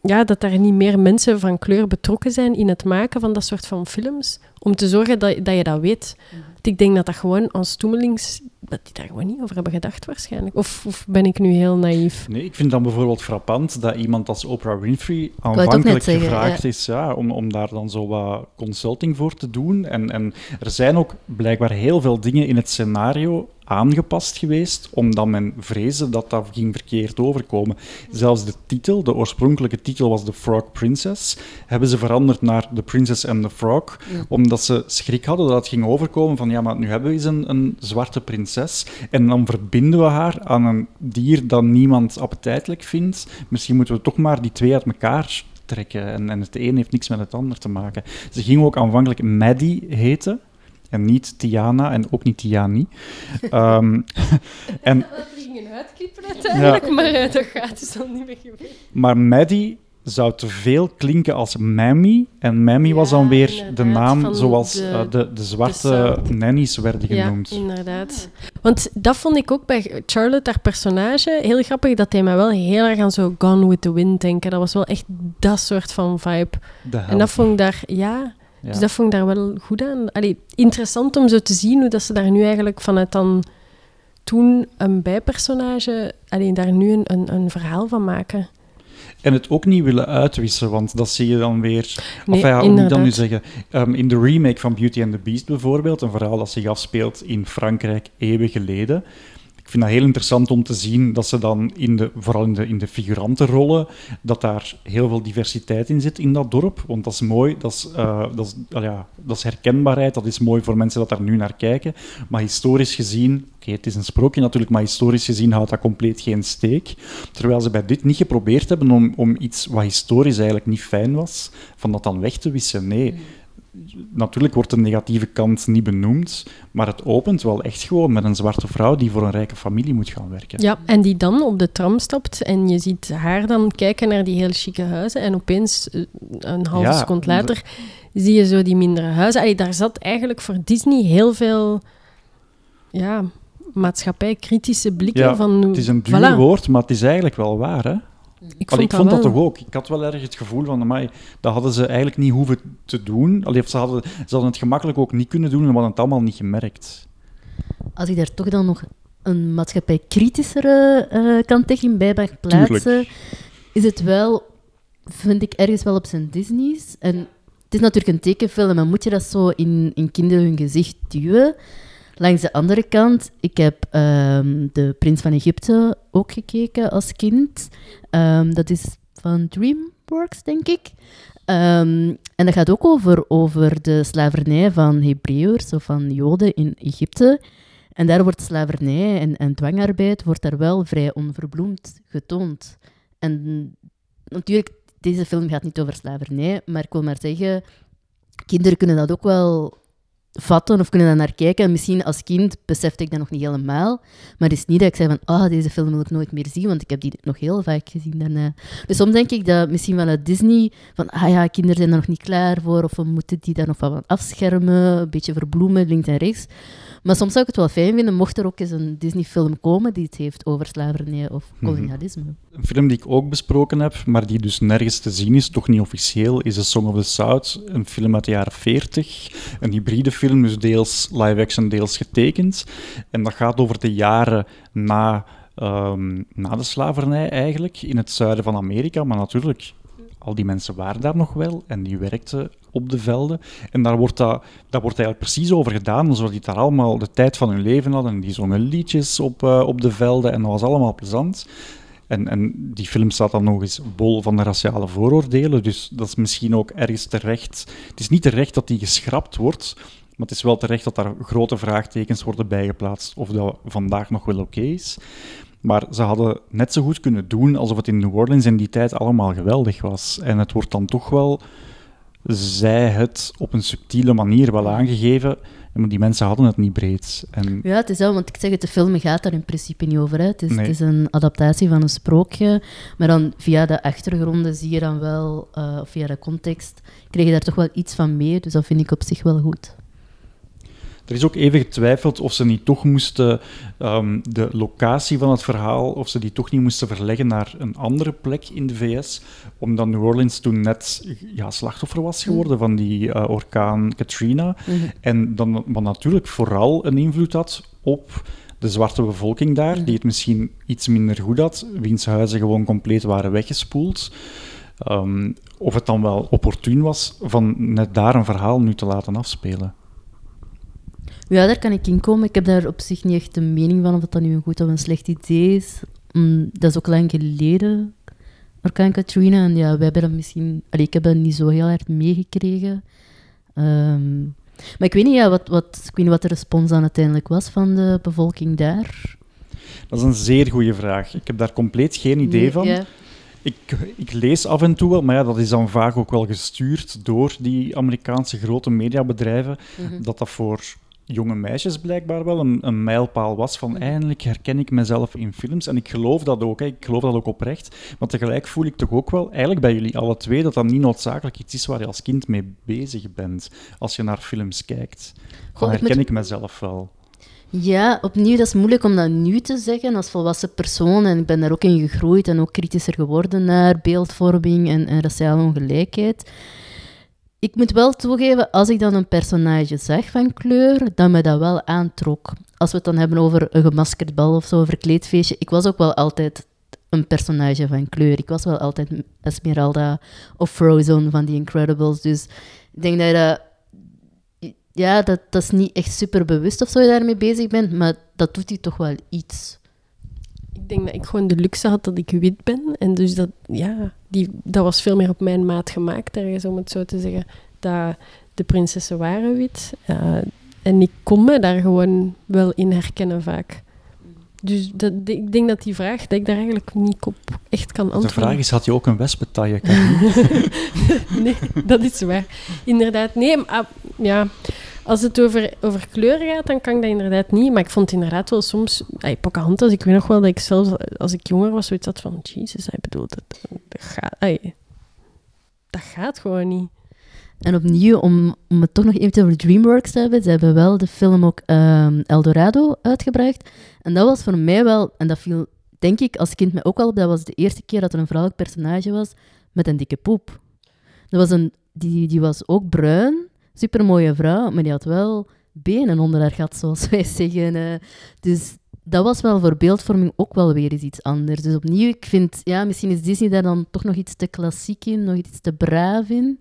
ja, dat daar niet meer mensen van kleur betrokken zijn in het maken van dat soort van films. Om te zorgen dat, dat je dat weet. Want Ik denk dat dat gewoon als toemelings... Dat die daar gewoon niet over hebben gedacht waarschijnlijk. Of, of ben ik nu heel naïef? Nee, ik vind dan bijvoorbeeld frappant dat iemand als Oprah Winfrey aanvankelijk zeggen, gevraagd ja. is ja, om, om daar dan zo wat consulting voor te doen. En, en er zijn ook blijkbaar heel veel dingen in het scenario aangepast geweest, omdat men vreesde dat dat ging verkeerd overkomen. Zelfs de titel, de oorspronkelijke titel was The Frog Princess, hebben ze veranderd naar The Princess and the Frog, omdat ze schrik hadden dat het ging overkomen van ja, maar nu hebben we eens een, een zwarte prinses en dan verbinden we haar aan een dier dat niemand appetijtelijk vindt. Misschien moeten we toch maar die twee uit elkaar trekken en, en het een heeft niks met het ander te maken. Ze ging ook aanvankelijk Maddie heten. En niet Tiana en ook niet Tiani. Ehm, en, We gingen uitknippen uiteindelijk, maar eh, dat gaat dus dan niet meer gebeuren. maar Maddie zou te veel klinken als Mammy. En Mammy was dan weer de naam zoals de- eh, de, de zwarte nannies werden genoemd. Ja, inderdaad. Want dat vond ik ook bij Charlotte, haar personage, heel grappig. Dat deed mij wel heel erg aan zo Gone with the Wind denken. Dat was wel echt dat soort van vibe. De En dat vond ik daar, ja, Ja. dus dat vond ik daar wel goed aan. Allee, interessant om zo te zien hoe dat ze daar nu eigenlijk vanuit dan toen een bijpersonage, alleen daar nu een, een, een verhaal van maken. En het ook niet willen uitwissen, want dat zie je dan weer... Nee, of ja, hoe moet ik dan nu zeggen? Ehm, in de remake van Beauty and the Beast bijvoorbeeld, een verhaal dat zich afspeelt in Frankrijk eeuwen geleden. Ik vind dat heel interessant om te zien dat ze dan, in de, vooral in de, figurantenrollen, dat daar heel veel diversiteit in zit in dat dorp. Want dat is mooi, dat is, eh, dat is, ah ja, dat is herkenbaarheid, dat is mooi voor mensen dat daar nu naar kijken. Maar historisch gezien, oké, het is een sprookje natuurlijk, maar historisch gezien houdt dat compleet geen steek. Terwijl ze bij dit niet geprobeerd hebben om, om iets wat historisch eigenlijk niet fijn was, van dat dan weg te wissen. Nee, natuurlijk wordt de negatieve kant niet benoemd, maar het opent wel echt gewoon met een zwarte vrouw die voor een rijke familie moet gaan werken. Ja, en die dan op de tram stapt en je ziet haar dan kijken naar die heel chique huizen en opeens, eh, een halve Ja, seconde later, zie je zo die mindere huizen. Allee, daar zat eigenlijk voor Disney heel veel ja, maatschappij-kritische blikken Ja, van... Het is een duur voilà. woord, maar het is eigenlijk wel waar. Hè? Ik Allee, vond, ik vond dat toch ook. Ik had wel erg het gevoel van, amai, dat hadden ze eigenlijk niet hoeven te doen. Allee, ze, hadden, ze hadden het gemakkelijk ook niet kunnen doen en we hadden het allemaal niet gemerkt. Als ik daar toch dan nog een maatschappij-kritischere eh, kant tegen bij mag plaatsen, Tuurlijk. is het wel, vind ik, ergens wel op zijn Disney's. En het is natuurlijk een tekenfilm, maar moet je dat zo in, in kinderen hun gezicht duwen? Langs de andere kant, ik heb ehm, De Prins van Egypte ook gekeken als kind. Ehm, dat is van DreamWorks, denk ik. Ehm, en dat gaat ook over, over de slavernij van Hebreërs of van Joden in Egypte. En daar wordt slavernij en, en dwangarbeid wordt daar wel vrij onverbloemd getoond. En natuurlijk, deze film gaat niet over slavernij, maar ik wil maar zeggen, kinderen kunnen dat ook wel vatten of kunnen daar naar kijken. En misschien als kind besefte ik dat nog niet helemaal. Maar het is niet dat ik zei van, ah, deze film wil ik nooit meer zien, want ik heb die nog heel vaak gezien daarna. Dus soms denk ik dat misschien wel uit Disney, van, ah ja, kinderen zijn er nog niet klaar voor, of we moeten die daar nog wat afschermen, een beetje verbloemen, links en rechts. Maar soms zou ik het wel fijn vinden, mocht er ook eens een Disney-film komen die het heeft over slavernij of kolonialisme. Een film die ik ook besproken heb, maar die dus nergens te zien is, toch niet officieel, is A Song of the South. Een film uit de jaren 40. Een hybride film, dus deels live-action, deels getekend. En dat gaat over de jaren na, ehm, na de slavernij eigenlijk, in het zuiden van Amerika. Maar natuurlijk, al die mensen waren daar nog wel en die werkten op de velden. En daar wordt dat, wordt eigenlijk precies over gedaan, alsof die daar allemaal de tijd van hun leven hadden. En die zongen liedjes op, eh, op de velden en dat was allemaal plezant. En, en die film staat dan nog eens bol van de raciale vooroordelen, dus dat is misschien ook ergens terecht. Het is niet terecht dat die geschrapt wordt, maar het is wel terecht dat daar grote vraagtekens worden bijgeplaatst of dat vandaag nog wel oké is. Maar ze hadden net zo goed kunnen doen alsof het in New Orleans in die tijd allemaal geweldig was. En het wordt dan toch wel, zij het op een subtiele manier wel aangegeven, maar die mensen hadden het niet breed. En Ja, het is wel, want ik zeg het, de film gaat daar in principe niet over. Hè. Het, is, Nee. het is een adaptatie van een sprookje, maar dan via de achtergronden zie je dan wel, eh, of via de context, krijg je daar toch wel iets van mee, dus dat vind ik op zich wel goed. Er is ook even getwijfeld of ze niet toch moesten ehm, de locatie van het verhaal, of ze die toch niet moesten verleggen naar een andere plek in de VS, omdat New Orleans toen net ja, slachtoffer was geworden van die uh, orkaan Katrina. En dan, wat natuurlijk vooral een invloed had op de zwarte bevolking daar, die het misschien iets minder goed had, wiens huizen gewoon compleet waren weggespoeld. Um, of het dan wel opportun was van net daar een verhaal nu te laten afspelen. Ja, daar kan ik in komen. Ik heb daar op zich niet echt een mening van of dat nu een goed of een slecht idee is. Mm, dat is ook lang geleden, Orkaan Katrina. En ja, wij hebben dat misschien... Allee, ik heb dat niet zo heel erg meegekregen. Um, maar ik weet niet, ja, wat, wat, ik weet niet wat de respons dan uiteindelijk was van de bevolking daar. Dat is een zeer goede vraag. Ik heb daar compleet geen idee van. Ja. Ik, ik, lees af en toe wel, maar ja, dat is dan vaak ook wel gestuurd door die Amerikaanse grote mediabedrijven, mhm. dat dat voor jonge meisjes blijkbaar wel een, een, mijlpaal was van eindelijk herken ik mezelf in films. En ik geloof dat ook, hè. ik geloof dat ook oprecht. Maar tegelijk voel ik toch ook wel, eigenlijk bij jullie alle twee, dat dat niet noodzakelijk iets is waar je als kind mee bezig bent als je naar films kijkt. Dan herken ik mezelf wel. Ja, opnieuw, dat is moeilijk om dat nu te zeggen als volwassen persoon. En ik ben daar ook in gegroeid en ook kritischer geworden naar beeldvorming en, en raciale ongelijkheid ik moet wel toegeven, als ik dan een personage zag van kleur, dat me dat wel aantrok. Als we het dan hebben over een gemaskerd bal of zo, een verkleedfeestje, ik was ook wel altijd een personage van kleur. Ik was wel altijd Esmeralda of Frozen van The Incredibles. Dus ik denk dat dat... Ja, dat, dat is niet echt super bewust of zo je daarmee bezig bent, maar dat doet hij toch wel iets. Ik denk dat ik gewoon de luxe had dat ik wit ben. En dus dat, ja, die, dat was veel meer op mijn maat gemaakt, ergens om het zo te zeggen. Dat de prinsessen waren wit. Uh, en ik kon me daar gewoon wel in herkennen vaak. Dus dat, ik denk dat die vraag, dat ik daar eigenlijk niet op echt kan antwoorden. De vraag is, had je ook een wespentaille? nee, dat is waar. Inderdaad, nee, maar, ah, ja... Als het over, over kleur gaat, dan kan ik dat inderdaad niet. Maar ik vond inderdaad wel soms... Ay, Pocahontas, ik weet nog wel dat ik zelfs als ik jonger was, zoiets had van... Jezus, hij bedoelt, dat, dat, gaat, dat gaat gewoon niet. En opnieuw, om, om het toch nog even over DreamWorks te hebben, ze hebben wel de film ook um, Eldorado uitgebracht. En dat was voor mij wel, en dat viel denk ik als kind mij ook al op, dat was de eerste keer dat er een vrouwelijk personage was met een dikke poep. Dat was een, die, die was ook bruin, supermooie vrouw, maar die had wel benen onder haar gat, zoals wij zeggen. Uh, dus dat was wel voor beeldvorming ook wel weer eens iets anders. Dus opnieuw, ik vind, ja, misschien is Disney daar dan toch nog iets te klassiek in, nog iets te braaf in.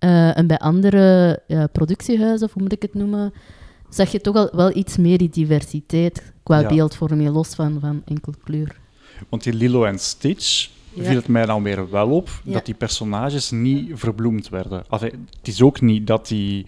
Uh, en bij andere productiehuizen, of hoe moet ik het noemen, zag je toch al wel iets meer die diversiteit qua beeldvorming, los van, van enkel kleur. Want die Lilo en Stitch, ja. viel het mij dan weer wel op dat die personages niet verbloemd werden. het is ook niet dat die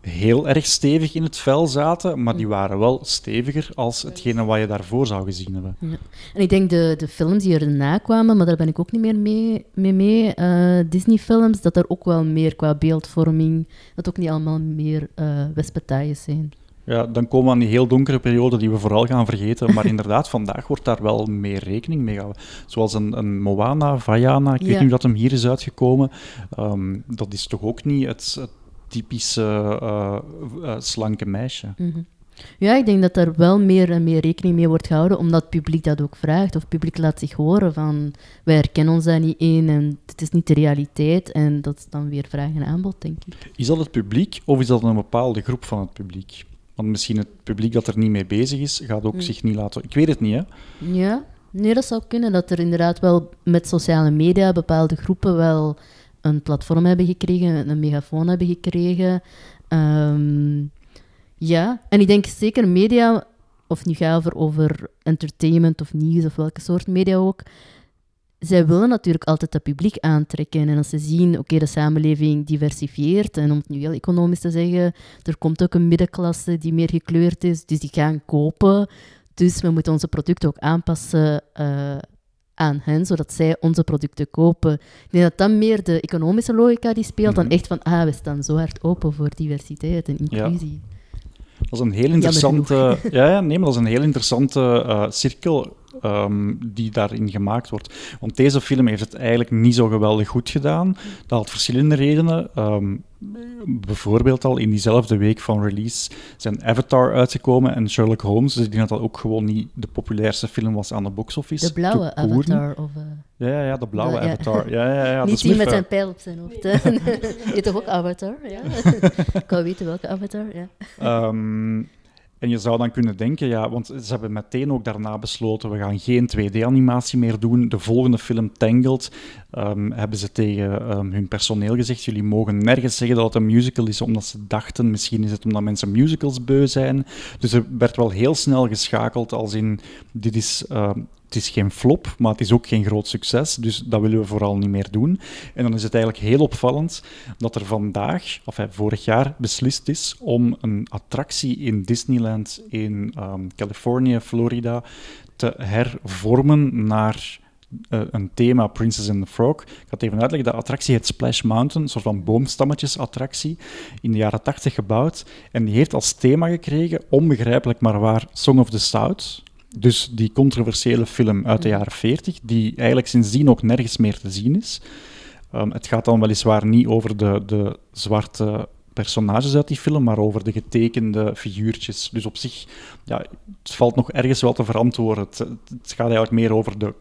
heel erg stevig in het vel zaten, maar die waren wel steviger als hetgene wat je daarvoor zou gezien hebben. Ja. En ik denk de, de films die erna kwamen, maar daar ben ik ook niet meer mee mee, mee uh, Disney-films, dat er ook wel meer qua beeldvorming, dat ook niet allemaal meer uh, zijn. Ja, dan komen we aan die heel donkere periode die we vooral gaan vergeten. Maar inderdaad, vandaag wordt daar wel meer rekening mee gehouden. Zoals een, een Moana, Vaiana, ik weet niet dat hem hier is uitgekomen. Um, dat is toch ook niet het, typische uh, uh, slanke meisje. Mhm. Ja, ik denk dat er wel meer en meer rekening mee wordt gehouden, omdat het publiek dat ook vraagt. Of het publiek laat zich horen van, wij herkennen ons daar niet in en het is niet de realiteit. En dat is dan weer vraag en aanbod, denk ik. Is dat het publiek of is dat een bepaalde groep van het publiek? Want misschien het publiek dat er niet mee bezig is, gaat ook hm. zich niet laten... Ik weet het niet, hè? Ja, nee, dat zou kunnen. Dat er inderdaad wel met sociale media bepaalde groepen wel een platform hebben gekregen, een megafoon hebben gekregen. Ehm, ja, en ik denk zeker media, of nu gaat over, over entertainment of nieuws of welke soort media ook, zij willen natuurlijk altijd het publiek aantrekken. En als ze zien, oké, de samenleving diversifieert, en om het nu heel economisch te zeggen, er komt ook een middenklasse die meer gekleurd is, dus die gaan kopen. Dus we moeten onze producten ook aanpassen uh, aan hen, zodat zij onze producten kopen. Ik denk dat dat meer de economische logica die speelt, dan mhm. echt van, ah, we staan zo hard open voor diversiteit en inclusie. Dat is een heel interessante, ja, ja, nee, maar dat is een heel interessante uh, cirkel ehm, die daarin gemaakt wordt. Want deze film heeft het eigenlijk niet zo geweldig goed gedaan. Dat had verschillende redenen. Ehm, bijvoorbeeld al in diezelfde week van release zijn Avatar uitgekomen en Sherlock Holmes. Dus ik denk dat dat ook gewoon niet de populairste film was aan de box office. De blauwe. Avatar. Of, eh, Ja, ja, ja, de blauwe ja. Avatar. Ja, ja, ja, niet die met zijn pijl op zijn hoofd. Je toch ook Avatar? Ja. ik weten welke Avatar. Ja. Ehm, en je zou dan kunnen denken, ja, want ze hebben meteen ook daarna besloten, we gaan geen 2D-animatie meer doen. De volgende film, Tangled, ehm, hebben ze tegen ehm, hun personeel gezegd, jullie mogen nergens zeggen dat het een musical is, omdat ze dachten, misschien is het omdat mensen musicals beu zijn. Dus er werd wel heel snel geschakeld als in, dit is... ehm, het is geen flop, maar het is ook geen groot succes, dus dat willen we vooral niet meer doen. En dan is het eigenlijk heel opvallend dat er vandaag, of vorig jaar, beslist is om een attractie in Disneyland in ehm, Californië, Florida, te hervormen naar eh, een thema Princess and the Frog. Ik ga even uitleggen. De attractie heet Splash Mountain, een soort van boomstammetjes-attractie, in de jaren 80 gebouwd. En die heeft als thema gekregen, onbegrijpelijk maar waar, Song of the South. Dus die controversiële film uit de jaren 40, die eigenlijk sindsdien ook nergens meer te zien is. Ehm, het gaat dan weliswaar niet over de, de zwarte personages uit die film, maar over de getekende figuurtjes. Dus op zich, ja, het valt nog ergens wel te verantwoorden. Het, het gaat eigenlijk meer over de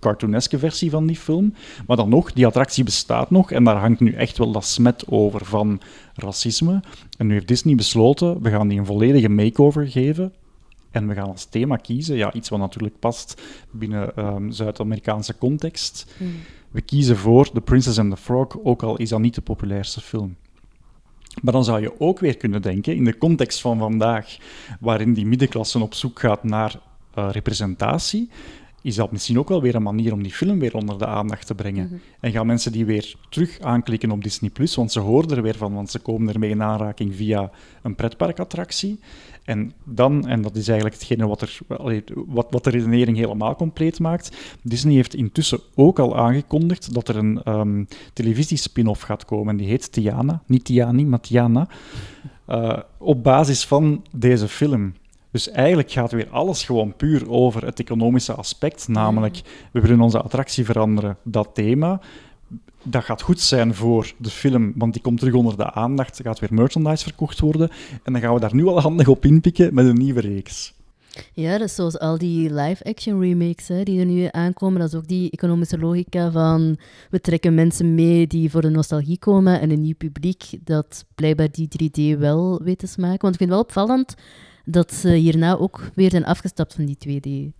cartooneske versie van die film. Maar dan nog, die attractie bestaat nog en daar hangt nu echt wel dat smet over van racisme. En nu heeft Disney besloten, we gaan die een volledige makeover geven. En we gaan als thema kiezen, ja, iets wat natuurlijk past binnen ehm, Zuid-Amerikaanse context. We kiezen voor The Princess and the Frog, ook al is dat niet de populairste film. Maar dan zou je ook weer kunnen denken, in de context van vandaag, waarin die middenklasse op zoek gaat naar eh, representatie, is dat misschien ook wel weer een manier om die film weer onder de aandacht te brengen. En gaan mensen die weer terug aanklikken op Disney+, Plus, want ze hoorden er weer van, want ze komen ermee in aanraking via een pretparkattractie. En dan, en dat is eigenlijk hetgene wat, er, wat, wat de redenering helemaal compleet maakt, Disney heeft intussen ook al aangekondigd dat er een ehm televisiespin-off gaat komen. Die heet Tiana, niet Tiani, maar Tiana. Eh, op basis van deze film. Dus eigenlijk gaat weer alles gewoon puur over het economische aspect. Namelijk, we willen onze attractie veranderen, dat thema. Dat gaat goed zijn voor de film, want die komt terug onder de aandacht. Er gaat weer merchandise verkocht worden. En dan gaan we daar nu al handig op inpikken met een nieuwe reeks. Ja, dat is zoals al die live-action remakes hè, die er nu aankomen. Dat is ook die economische logica van we trekken mensen mee die voor de nostalgie komen en een nieuw publiek dat blijkbaar die 3D wel weet te smaken. Want ik vind het wel opvallend dat ze hierna ook weer zijn afgestapt van die 2D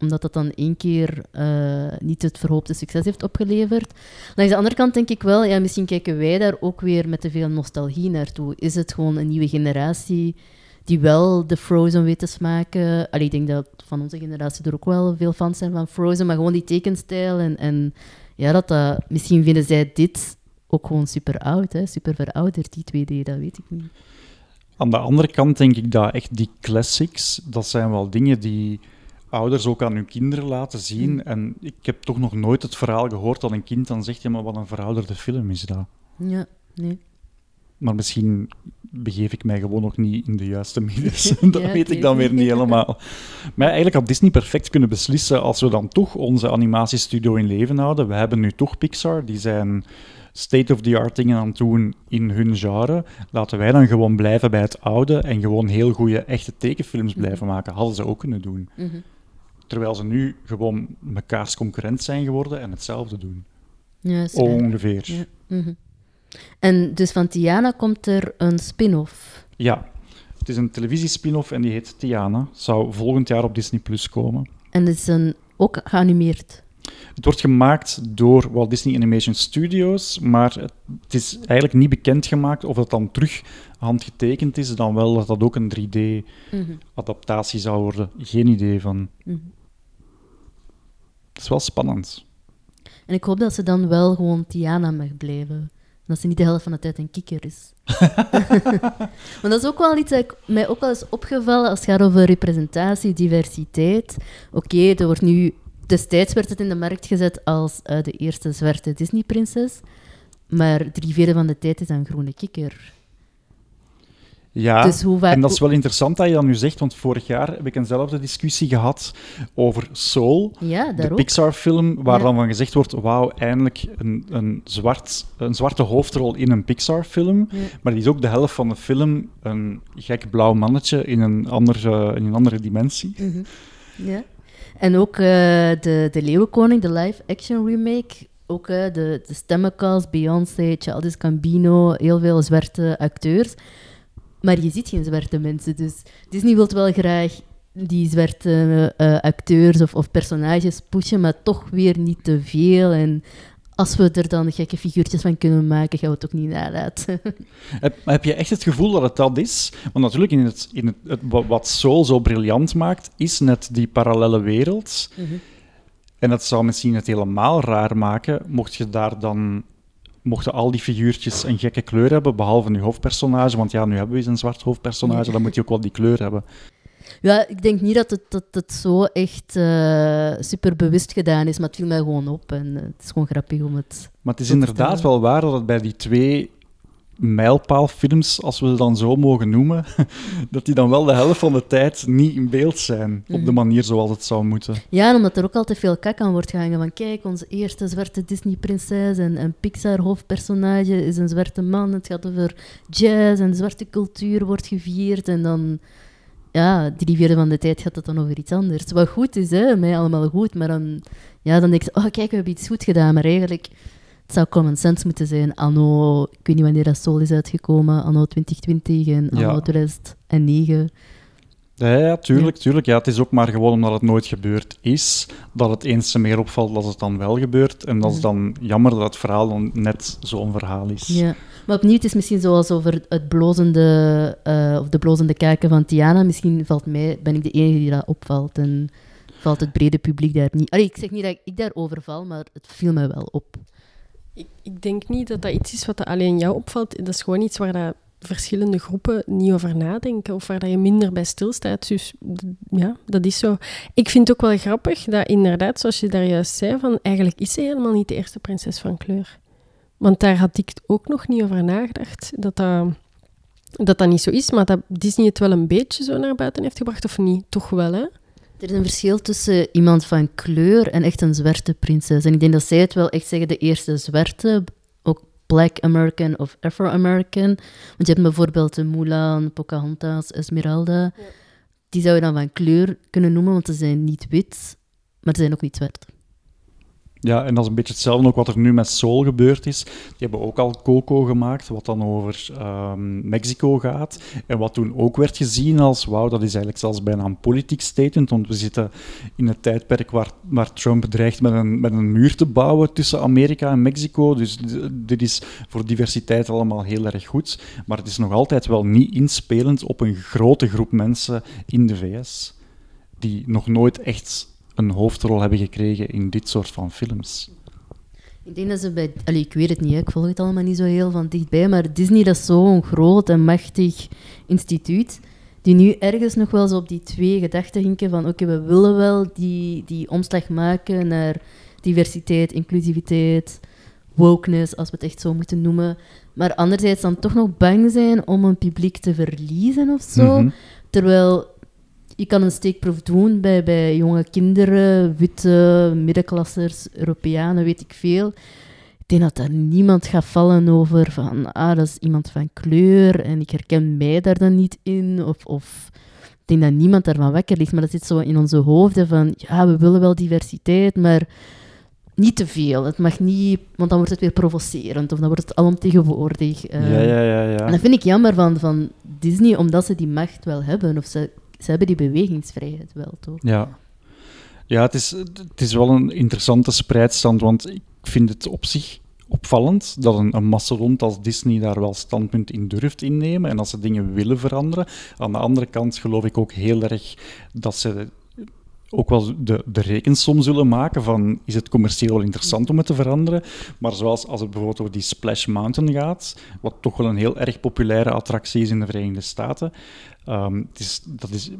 omdat dat dan één keer eh, niet het verhoopte succes heeft opgeleverd. Langs de andere kant denk ik wel, ja, misschien kijken wij daar ook weer met te veel nostalgie naartoe. Is het gewoon een nieuwe generatie die wel de Frozen weet te smaken? Allee, ik denk dat van onze generatie er ook wel veel fans zijn van Frozen, maar gewoon die tekenstijl en, en ja, dat. Misschien vinden zij dit ook gewoon super oud, hè? super verouderd, die 2D, dat weet ik niet. Aan de andere kant denk ik dat echt die classics, dat zijn wel dingen die ouders ook aan hun kinderen laten zien. Mm. En ik heb toch nog nooit het verhaal gehoord dat een kind dan zegt, ja, maar wat een verouderde film is dat. Ja, nee. Maar misschien begeef ik mij gewoon nog niet in de juiste middens. dat Ja, weet ik dan weer niet helemaal. Maar eigenlijk had Disney perfect kunnen beslissen als we dan toch onze animatiestudio in leven houden. We hebben nu toch Pixar, die zijn state-of-the-art dingen aan het doen in hun genre. Laten wij dan gewoon blijven bij het oude en gewoon heel goede echte tekenfilms blijven maken. Hadden ze ook kunnen doen. Mhm. Terwijl ze nu gewoon mekaars concurrent zijn geworden en hetzelfde doen. Ja. Ongeveer. Ja. mhm. En dus van Tiana komt er een spin-off. Ja, het is een televisiespin-off en die heet Tiana. Zou volgend jaar op Disney Plus komen. En het is een, ook geanimeerd. Het wordt gemaakt door Walt Disney Animation Studios, maar het is eigenlijk niet bekendgemaakt of dat dan terug handgetekend is, dan wel dat dat ook een 3D-adaptatie zou worden. Geen idee van. Mhm. Het is wel spannend. En ik hoop dat ze dan wel gewoon Tiana mag blijven. Dat ze niet de helft van de tijd een kikker is. Want dat is ook wel iets dat ik, mij ook wel is opgevallen als het gaat over representatie, diversiteit. Oké, er wordt nu... Destijds werd het in de markt gezet als eh, de eerste zwarte Disney-prinses. Maar drie vierde van de tijd is een groene kikker. Ja, Dus hoe en dat is wel interessant dat je dat nu zegt, want vorig jaar heb ik eenzelfde discussie gehad over Soul, Ja, de. Pixar-film, waar Ja. dan van gezegd wordt, wauw, eindelijk een, een, zwart, een zwarte hoofdrol in een Pixar-film. Ja. Maar die is ook de helft van de film een gek blauw mannetje in een andere, in een andere dimensie. Mhm. Ja. En ook eh, de, de Leeuwenkoning, de live-action remake. Ook eh, de, de stemmencast, Beyoncé, Childish Gambino, heel veel zwarte acteurs. Maar je ziet geen zwarte mensen. Dus Disney wil wel graag die zwarte eh, acteurs of, of personages pushen, maar toch weer niet te veel. En als we er dan gekke figuurtjes van kunnen maken, gaan we het ook niet nalaten. Heb, heb je echt het gevoel dat het dat is? Want natuurlijk, in het, in het, het- wa- wat Soul zo briljant maakt, is net die parallele wereld. En dat zou misschien het helemaal raar maken, mocht je daar dan... Mochten al die figuurtjes een gekke kleur hebben, behalve nu hoofdpersonage, want ja, nu hebben we eens een zwart hoofdpersonage, dan moet hij ook wel die kleur hebben. Ja, ik denk niet dat het, dat het zo echt eh, super bewust gedaan is, maar het viel mij gewoon op. En eh, het is gewoon grappig om het... Maar het is inderdaad wel waar dat het bij die twee mijlpaalfilms, als we ze dan zo mogen noemen, dat die dan wel de helft van de tijd niet in beeld zijn, op de Mhm. manier zoals het zou moeten. Ja, en omdat er ook altijd veel kak aan wordt gehangen. Van kijk, onze eerste zwarte Disney-prinses en Pixar-hoofdpersonage is een zwarte man. Het gaat over jazz en zwarte cultuur wordt gevierd. En dan, ja, drie vierde van de tijd gaat het dan over iets anders. Wat goed is, hè, mij allemaal goed. Maar dan, ja, dan denk je, oh kijk, we hebben iets goed gedaan. Maar eigenlijk, het zou common sense moeten zijn. Anno, ik weet niet wanneer dat Soul is uitgekomen, anno 2020 en anno Ja. 2009. Ja, ja, tuurlijk, tuurlijk. Ja, het is ook maar gewoon omdat het nooit gebeurd is, dat het eens te meer opvalt als het dan wel gebeurt. En dat is dan jammer dat het verhaal dan net zo'n verhaal is. Ja, maar opnieuw, het is misschien zoals over het blozende, eh, of de blozende kijken van Tiana. Misschien valt mij, ben ik de enige die dat opvalt en valt het brede publiek daar niet. Allee, ik zeg niet dat ik daarover val, maar het viel mij wel op. Ik, ik denk niet dat dat iets is wat alleen jou opvalt. Dat is gewoon iets waar dat verschillende groepen niet over nadenken of waar dat je minder bij stilstaat. Dus ja, dat is zo. Ik vind het ook wel grappig dat inderdaad, zoals je daar juist zei, van eigenlijk is ze helemaal niet de eerste prinses van kleur. Want daar had ik ook nog niet over nagedacht, dat dat, dat, dat niet zo is. Maar dat Disney het wel een beetje zo naar buiten heeft gebracht, of niet? Toch wel, hè? Er is een verschil tussen iemand van kleur en echt een zwarte prinses. En ik denk dat zij het wel echt zeggen, de eerste zwarte, ook Black American of Afro-American. Want je hebt bijvoorbeeld de Mulan, Pocahontas, Esmeralda. Die zou je dan van kleur kunnen noemen, want ze zijn niet wit, maar ze zijn ook niet zwart. Ja, en dat is een beetje hetzelfde ook wat er nu met Soul gebeurd is. Die hebben ook al Coco gemaakt, wat dan over ehm, Mexico gaat. En wat toen ook werd gezien als, wauw, dat is eigenlijk zelfs bijna een politiek statement, want we zitten in het tijdperk waar, waar Trump dreigt met een, met een muur te bouwen tussen Amerika en Mexico. Dus dit is voor diversiteit allemaal heel erg goed. Maar het is nog altijd wel niet inspelend op een grote groep mensen in de VS, die nog nooit echt een hoofdrol hebben gekregen in dit soort van films. Ik denk dat ze bij... Allee, ik weet het niet, hè, ik volg het allemaal niet zo heel van dichtbij, maar Disney dat is zo'n groot en machtig instituut, die nu ergens nog wel zo op die twee gedachten hinken van oké, we willen wel die, die omslag maken naar diversiteit, inclusiviteit, wokeness, als we het echt zo moeten noemen. Maar anderzijds dan toch nog bang zijn om een publiek te verliezen of zo. Mhm. Terwijl je kan een steekproef doen bij, bij jonge kinderen, witte, middenklassers, Europeanen, weet ik veel. Ik denk dat daar niemand gaat vallen over van, ah, dat is iemand van kleur en ik herken mij daar dan niet in. Of, of ik denk dat niemand daarvan wakker ligt, maar dat zit zo in onze hoofden van, ja, we willen wel diversiteit, maar niet te veel. Het mag niet, want dan wordt het weer provocerend of dan wordt het alomtegenwoordig. Eh, ja, ja, ja, ja. en dat vind ik jammer van, van Disney, omdat ze die macht wel hebben. Of ze, ze hebben die bewegingsvrijheid wel, toch? Ja, ja het, is, het is wel een interessante spreidstand, want ik vind het op zich opvallend dat een, een als Disney daar wel standpunt in durft innemen en dat ze dingen willen veranderen. Aan de andere kant geloof ik ook heel erg dat ze ook wel de, de rekensom zullen maken van is het commercieel wel interessant om het te veranderen. Maar zoals als het bijvoorbeeld over die Splash Mountain gaat, wat toch wel een heel erg populaire attractie is in de Verenigde Staten, ehm, het is, dat is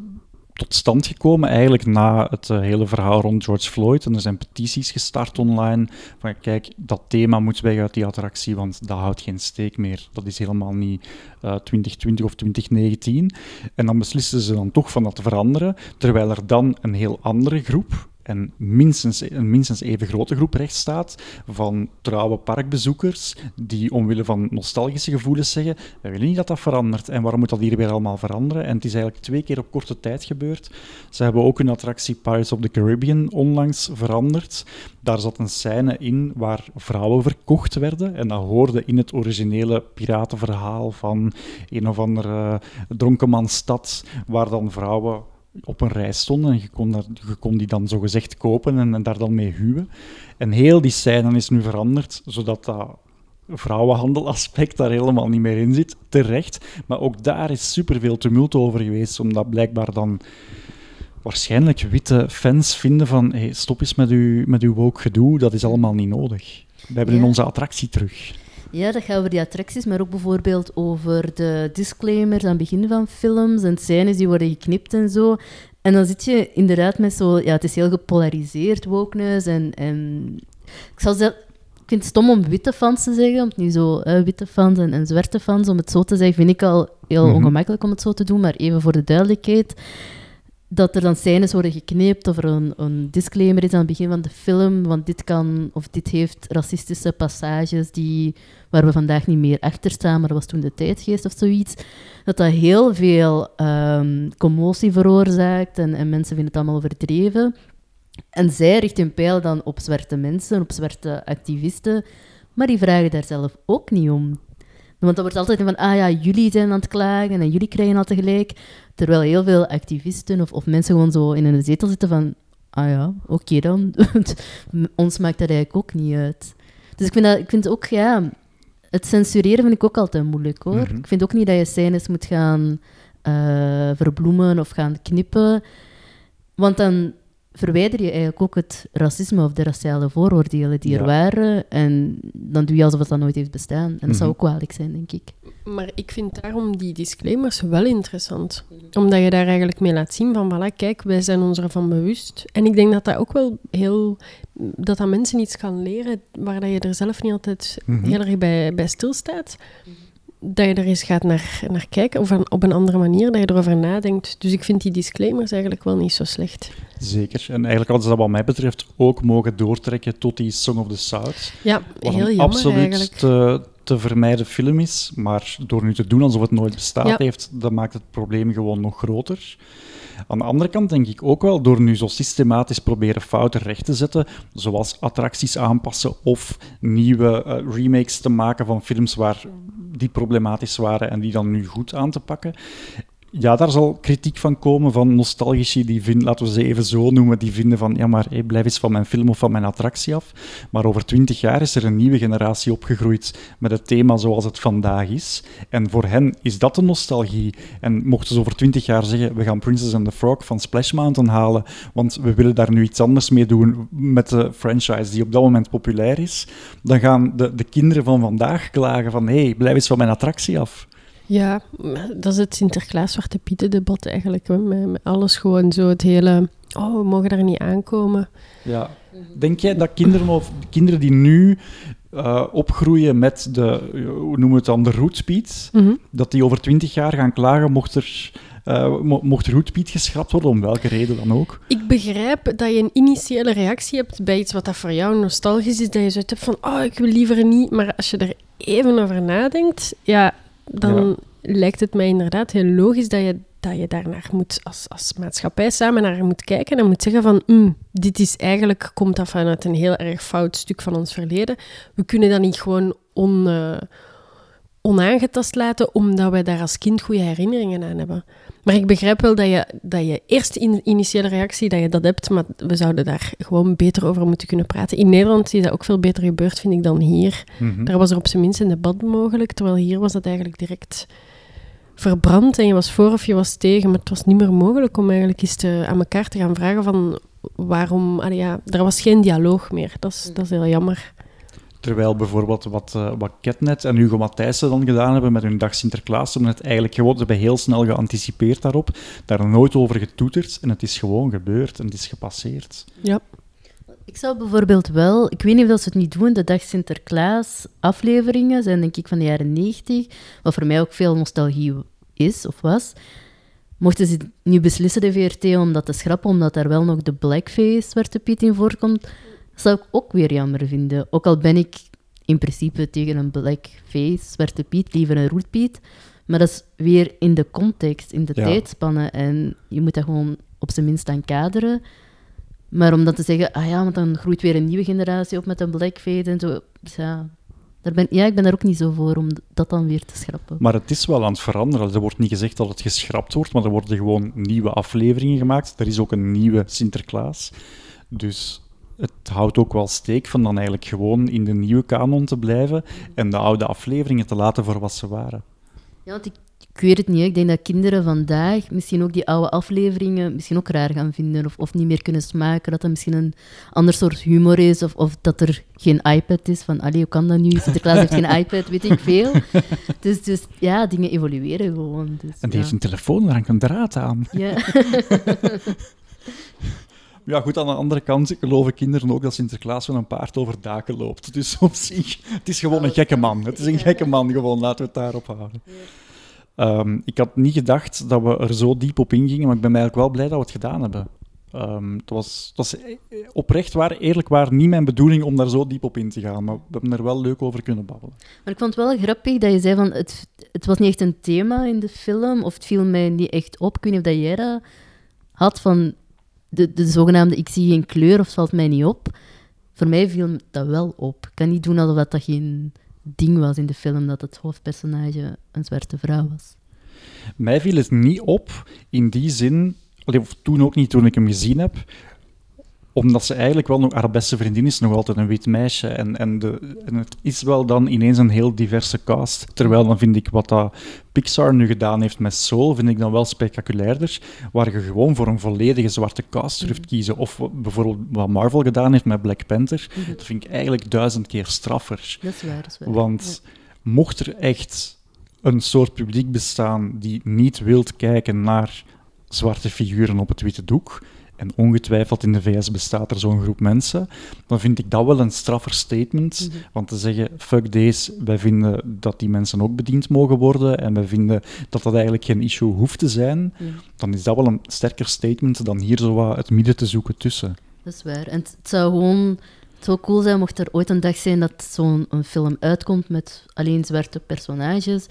tot stand gekomen eigenlijk na het eh, hele verhaal rond George Floyd. En er zijn petities gestart online van kijk, dat thema moet weg uit die attractie, want dat houdt geen steek meer. Dat is helemaal niet 2020 of 2019. En dan beslissen ze dan toch van dat te veranderen, terwijl er dan een heel andere groep en minstens, een minstens even grote groep recht staat van trouwe parkbezoekers die omwille van nostalgische gevoelens zeggen we willen niet dat dat verandert en waarom moet dat hier weer allemaal veranderen? En het is eigenlijk twee keer op korte tijd gebeurd. Ze hebben ook hun attractie Pirates of the Caribbean onlangs veranderd. Daar zat een scène in waar vrouwen verkocht werden en dat hoorde in het originele piratenverhaal van een of andere dronkenmanstad waar dan vrouwen op een rij stonden en je kon, daar, je kon die dan zogezegd kopen en, en, daar dan mee huwen. En heel die scène is nu veranderd, zodat dat vrouwenhandelaspect daar helemaal niet meer in zit. Terecht. Maar ook daar is superveel tumult over geweest, omdat blijkbaar dan waarschijnlijk witte fans vinden van hey, stop eens met uw, met uw woke gedoe, dat is allemaal niet nodig. We hebben in onze attractie terug. Ja, dat gaat over die attracties, maar ook bijvoorbeeld over de disclaimers aan het begin van films en scènes die worden geknipt en zo. En dan zit je inderdaad met zo... Ja, het is heel gepolariseerd, wokeness. En, en ik, zal zelf, ik vind het stom om witte fans te zeggen, om het nu zo... witte fans en, en, zwarte fans, om het zo te zeggen, vind ik al heel mhm. ongemakkelijk om het zo te doen. Maar even voor de duidelijkheid dat er dan scènes worden geknipt of er een, een, disclaimer is aan het begin van de film, want dit kan of dit heeft racistische passages die, waar we vandaag niet meer achter staan, maar was toen de tijdgeest of zoiets, dat dat heel veel um, commotie veroorzaakt en, en mensen vinden het allemaal overdreven. En zij richten hun pijl dan op zwarte mensen, op zwarte activisten, maar die vragen daar zelf ook niet om. Want dan wordt altijd van, ah ja, jullie zijn aan het klagen en jullie krijgen al tegelijk. Terwijl heel veel activisten of, of mensen gewoon zo in een zetel zitten van, ah ja, oké dan. Ons maakt dat eigenlijk ook niet uit. Dus ik vind, dat, ik vind ook, ja, het censureren vind ik ook altijd moeilijk hoor. Mhm. Ik vind ook niet dat je scènes moet gaan uh, verbloemen of gaan knippen. Want dan verwijder je eigenlijk ook het racisme of de raciale vooroordelen die er waren. En dan doe je alsof het dat nooit heeft bestaan. En dat zou mhm. ook kwalijk zijn, denk ik. Maar ik vind daarom die disclaimers wel interessant. Omdat je daar eigenlijk mee laat zien van, voilà, kijk, wij zijn ons ervan bewust. En ik denk dat dat ook wel heel... Dat dat mensen iets kan leren waar dat je er zelf niet altijd mhm. heel erg bij, bij stilstaat dat je er eens gaat naar, naar kijken, of op een andere manier, dat je erover nadenkt. Dus ik vind die disclaimers eigenlijk wel niet zo slecht. Zeker. En eigenlijk hadden ze dat wat mij betreft ook mogen doortrekken tot die Song of the South. Ja, heel jammer absoluut eigenlijk. Te, te vermijden film is, maar door nu te doen alsof het nooit bestaat heeft, dat maakt het probleem gewoon nog groter. Aan de andere kant denk ik ook wel, door nu zo systematisch proberen fouten recht te zetten, zoals attracties aanpassen of nieuwe uh, remakes te maken van films waar die problematisch waren en die dan nu goed aan te pakken, ja, daar zal kritiek van komen van nostalgici die vinden, laten we ze even zo noemen, die vinden van ja, maar blijf eens van mijn film of van mijn attractie af. Maar over twintig jaar is er een nieuwe generatie opgegroeid met het thema zoals het vandaag is. En voor hen is dat een nostalgie. En mochten ze over twintig jaar zeggen, we gaan Princess and the Frog van Splash Mountain halen, want we willen daar nu iets anders mee doen met de franchise die op dat moment populair is, dan gaan de, de kinderen van vandaag klagen van hé, hey, blijf eens van mijn attractie af. Ja, dat is het Sinterklaas-Zwarte Pieten-debat eigenlijk. Met, alles gewoon zo, het hele... Oh, we mogen daar niet aankomen. Ja. Denk jij dat kinderen, of kinderen die nu uh, opgroeien met de, hoe noemen we het dan, de roetspeed, mm -hmm. dat die over twintig jaar gaan klagen mocht er... Uh, mocht roetpiet geschrapt worden, om welke reden dan ook? Ik begrijp dat je een initiële reactie hebt bij iets wat dat voor jou nostalgisch is, dat je zoiets hebt van, oh, ik wil liever niet. Maar als je er even over nadenkt, ja, dan lijkt het mij inderdaad heel logisch dat je, dat je daarnaar moet, als, als maatschappij samen naar moet kijken en moet zeggen van, mm, dit is eigenlijk, komt dat vanuit een heel erg fout stuk van ons verleden. We kunnen dat niet gewoon on, uh, onaangetast laten, omdat wij daar als kind goede herinneringen aan hebben. Maar ik begrijp wel dat je, dat je eerst in initiële reactie dat je dat hebt, maar we zouden daar gewoon beter over moeten kunnen praten. In Nederland is dat ook veel beter gebeurd, vind ik, dan hier. Mhm. Daar was er op zijn minst een debat mogelijk, terwijl hier was dat eigenlijk direct verbrand en je was voor of je was tegen, maar het was niet meer mogelijk om eigenlijk eens te, aan elkaar te gaan vragen van waarom... Allee, ja, er was geen dialoog meer, dat is, dat is heel jammer. Terwijl bijvoorbeeld wat, uh, wat Ketnet en Hugo Matthijssen dan gedaan hebben met hun dag Sinterklaas, hebben het eigenlijk gewoon, ze hebben heel snel geanticipeerd daarop, daar nooit over getoeterd en het is gewoon gebeurd en het is gepasseerd. Ja. Ik zou bijvoorbeeld wel, ik weet niet of ze het niet doen, de Dag Sinterklaas afleveringen zijn denk ik van de jaren 90, wat voor mij ook veel nostalgie is of was. Mochten ze nu beslissen, de VRT, om dat te schrappen, omdat daar wel nog de blackface Zwarte Piet in voorkomt, zou ik ook weer jammer vinden. Ook al ben ik in principe tegen een blackface Zwarte Piet, liever een roetpiet. Maar dat is weer in de context, in de ja. tijdspannen. En je moet dat gewoon op zijn minst aan kaderen. Maar om dan te zeggen, ah ja, want dan groeit weer een nieuwe generatie op met een blackface en zo. Dus ja, daar ben, ja, ik ben daar ook niet zo voor om dat dan weer te schrappen. Maar het is wel aan het veranderen. Er wordt niet gezegd dat het geschrapt wordt, maar er worden gewoon nieuwe afleveringen gemaakt. Er is ook een nieuwe Sinterklaas. Dus het houdt ook wel steek van dan eigenlijk gewoon in de nieuwe kanon te blijven en de oude afleveringen te laten voor wat ze waren. Ja, want ik, ik weet het niet. Ik denk dat kinderen vandaag misschien ook die oude afleveringen misschien ook raar gaan vinden of, of niet meer kunnen smaken. Dat dat misschien een ander soort humor is of, of dat er geen iPad is. Van, allee, hoe kan dat nu? Sinterklaas heeft geen iPad, weet ik veel. Dus, dus ja, dingen evolueren gewoon. Dus, en die ja. heeft een telefoon, daar hangt een draad aan. Ja. Ja, goed, aan de andere kant geloven kinderen ook dat Sinterklaas van een paard over daken loopt. Dus op zich, het is gewoon een gekke man. Het is een gekke man, gewoon. Laten we het daarop houden. Um, ik had niet gedacht dat we er zo diep op ingingen, maar ik ben eigenlijk wel blij dat we het gedaan hebben. Um, het, was, het was oprecht waar, eerlijk waar, niet mijn bedoeling om daar zo diep op in te gaan. Maar we hebben er wel leuk over kunnen babbelen. Maar ik vond het wel grappig dat je zei van het, het was niet echt een thema in de film, of het viel mij niet echt op. Ik weet of dat jij dat had van de, de zogenaamde ik zie geen kleur of valt mij niet op. Voor mij viel dat wel op. Ik kan niet doen alsof dat geen ding was in de film dat het hoofdpersonage een zwarte vrouw was. Mij viel het niet op in die zin, of toen ook niet toen ik hem gezien heb, omdat ze eigenlijk wel nog haar beste vriendin is, nog altijd een wit meisje. En, en, de, en het is wel dan ineens een heel diverse cast. Terwijl dan vind ik wat dat Pixar nu gedaan heeft met Soul, vind ik dan wel spectaculairder. Waar je gewoon voor een volledige zwarte cast durft kiezen. Of bijvoorbeeld wat Marvel gedaan heeft met Black Panther. Dat vind ik eigenlijk duizend keer straffer. Dat is waar, dat is waar. Want mocht er echt een soort publiek bestaan die niet wilt kijken naar zwarte figuren op het witte doek, en ongetwijfeld in de VS bestaat er zo'n groep mensen, dan vind ik dat wel een straffer statement. Mm -hmm. Want te zeggen, fuck deze, wij vinden dat die mensen ook bediend mogen worden en wij vinden dat dat eigenlijk geen issue hoeft te zijn, mm -hmm. dan is dat wel een sterker statement dan hier zo wat het midden te zoeken tussen. Dat is waar. En het zou gewoon... Zou cool zijn mocht er ooit een dag zijn dat zo'n film uitkomt met alleen zwarte personages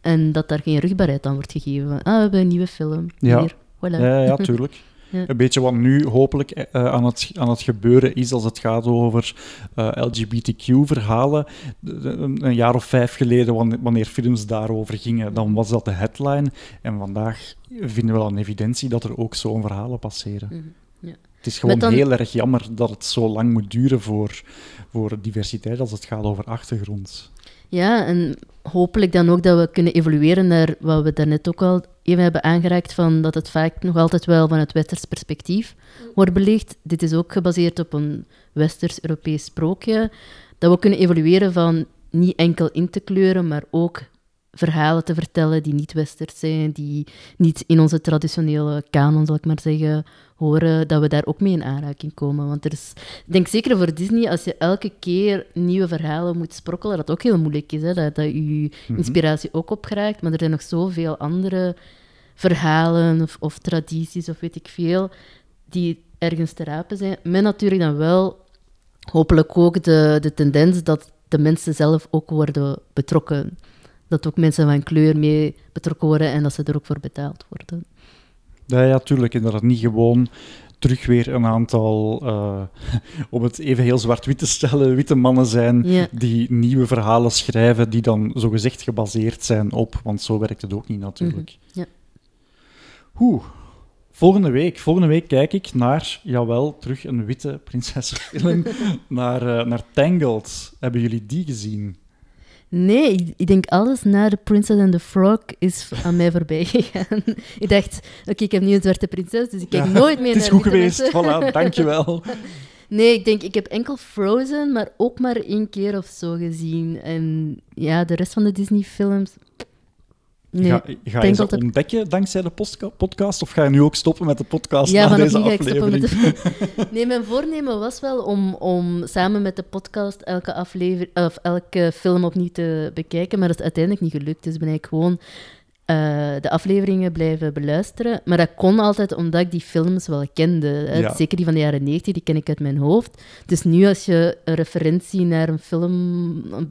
en dat daar geen rugbaarheid aan wordt gegeven. Ah, we hebben een nieuwe film. Ja, Hier, voilà. ja, ja tuurlijk. Ja. Een beetje wat nu hopelijk uh, aan, het, aan het gebeuren is als het gaat over uh, LGBTQ-verhalen. Een jaar of vijf geleden, wanneer, films daarover gingen, dan was dat de headline. En vandaag vinden we al een evidentie dat er ook zo'n verhalen passeren. Mm -hmm. ja. Het is gewoon dan... heel erg jammer dat het zo lang moet duren voor, voor diversiteit als het gaat over achtergrond. Ja, en hopelijk dan ook dat we kunnen evolueren naar wat we daarnet ook al even hebben aangeraakt, van dat het vaak nog altijd wel van het westers perspectief wordt belicht. Dit is ook gebaseerd op een westers-Europees sprookje. Dat we kunnen evolueren van niet enkel in te kleuren, maar ook verhalen te vertellen die niet westers zijn, die niet in onze traditionele kanon, zal ik maar zeggen, horen, dat we daar ook mee in aanraking komen. Want er is, ik denk zeker voor Disney, als je elke keer nieuwe verhalen moet sprokkelen, dat ook heel moeilijk is, hè? Dat, dat je inspiratie ook opgeraakt, maar er zijn nog zoveel andere verhalen of, of tradities of weet ik veel, die ergens te rapen zijn. Met natuurlijk dan wel hopelijk ook de, de tendens dat de mensen zelf ook worden betrokken dat ook mensen van kleur mee betrokken worden en dat ze er ook voor betaald worden. Ja, ja tuurlijk. En dat het niet gewoon terug weer een aantal, uh, om het even heel zwart-wit te stellen, witte mannen zijn ja. die nieuwe verhalen schrijven die dan zogezegd gebaseerd zijn op, want zo werkt het ook niet natuurlijk. Mm -hmm. ja. Oeh. Volgende week. Volgende week kijk ik naar, jawel, terug een witte prinsessenfilm, naar, uh, naar Tangled. Hebben jullie die gezien? Nee, ik, ik, denk alles na The Princess and the Frog is aan mij voorbij gegaan. ik dacht, oké, okay, ik heb nu een zwarte prinses, dus ik kijk ja, nooit meer naar Het is goed geweest, voilà, dankjewel. Nee, ik denk, ik heb enkel Frozen, maar ook maar één keer of zo gezien. En ja, de rest van de Disney-films... Nee, ga ga je dat ontdekken dankzij de podcast? Of ga je nu ook stoppen met de podcast Ja, na deze aflevering? de... Nee, mijn voornemen was wel om, om samen met de podcast elke, aflever... of elke film opnieuw te bekijken, maar dat is uiteindelijk niet gelukt. Dus ben ik gewoon eh, de afleveringen blijven beluisteren. Maar dat kon altijd omdat ik die films wel kende. hè. Ja. Zeker die van de jaren 90, die ken ik uit mijn hoofd. Dus nu als je een referentie naar een film,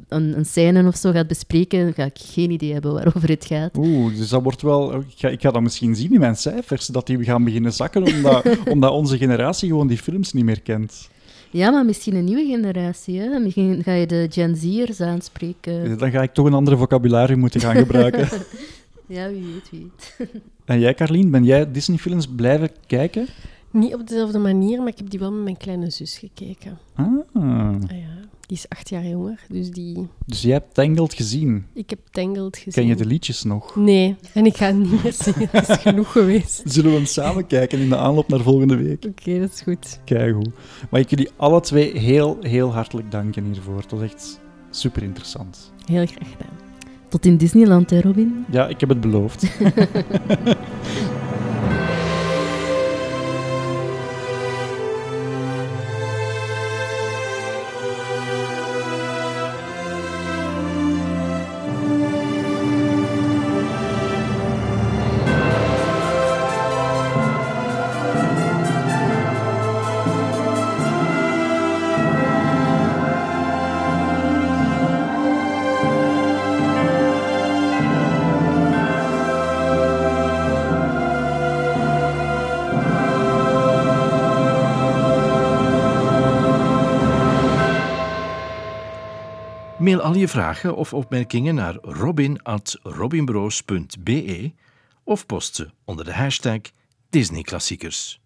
een, een scène of zo gaat bespreken, ga ik geen idee hebben waarover het gaat. Oeh, dus dat wordt wel... Ik ga, ik ga dat misschien zien in mijn cijfers, dat die gaan beginnen zakken, omdat, omdat onze generatie gewoon die films niet meer kent. Ja, maar misschien een nieuwe generatie. Hè? Misschien ga je de Gen Z'ers aanspreken. Dan ga ik toch een andere vocabulaire moeten gaan gebruiken. Ja, wie weet, wie weet. en jij, Carlien, ben jij Disney-films blijven kijken? Niet op dezelfde manier, maar ik heb die wel met mijn kleine zus gekeken. Ah, Ah ja, die is acht jaar jonger, dus die... dus jij hebt Tangled gezien. Ik heb Tangled gezien. Ken je de liedjes nog? Nee, en ik ga het niet meer zingen. Het is genoeg geweest. Zullen we hem samen kijken in de aanloop naar volgende week? Oké, dat is goed. Keigoed. Maar ik jullie alle twee heel, heel hartelijk danken hiervoor. Het was echt super interessant. Heel graag gedaan. Tot in Disneyland, hè, Robin? Ja, ik heb het beloofd. al je vragen of opmerkingen naar robin.robinbroos.be of post ze onder de hashtag Disneyklassiekers.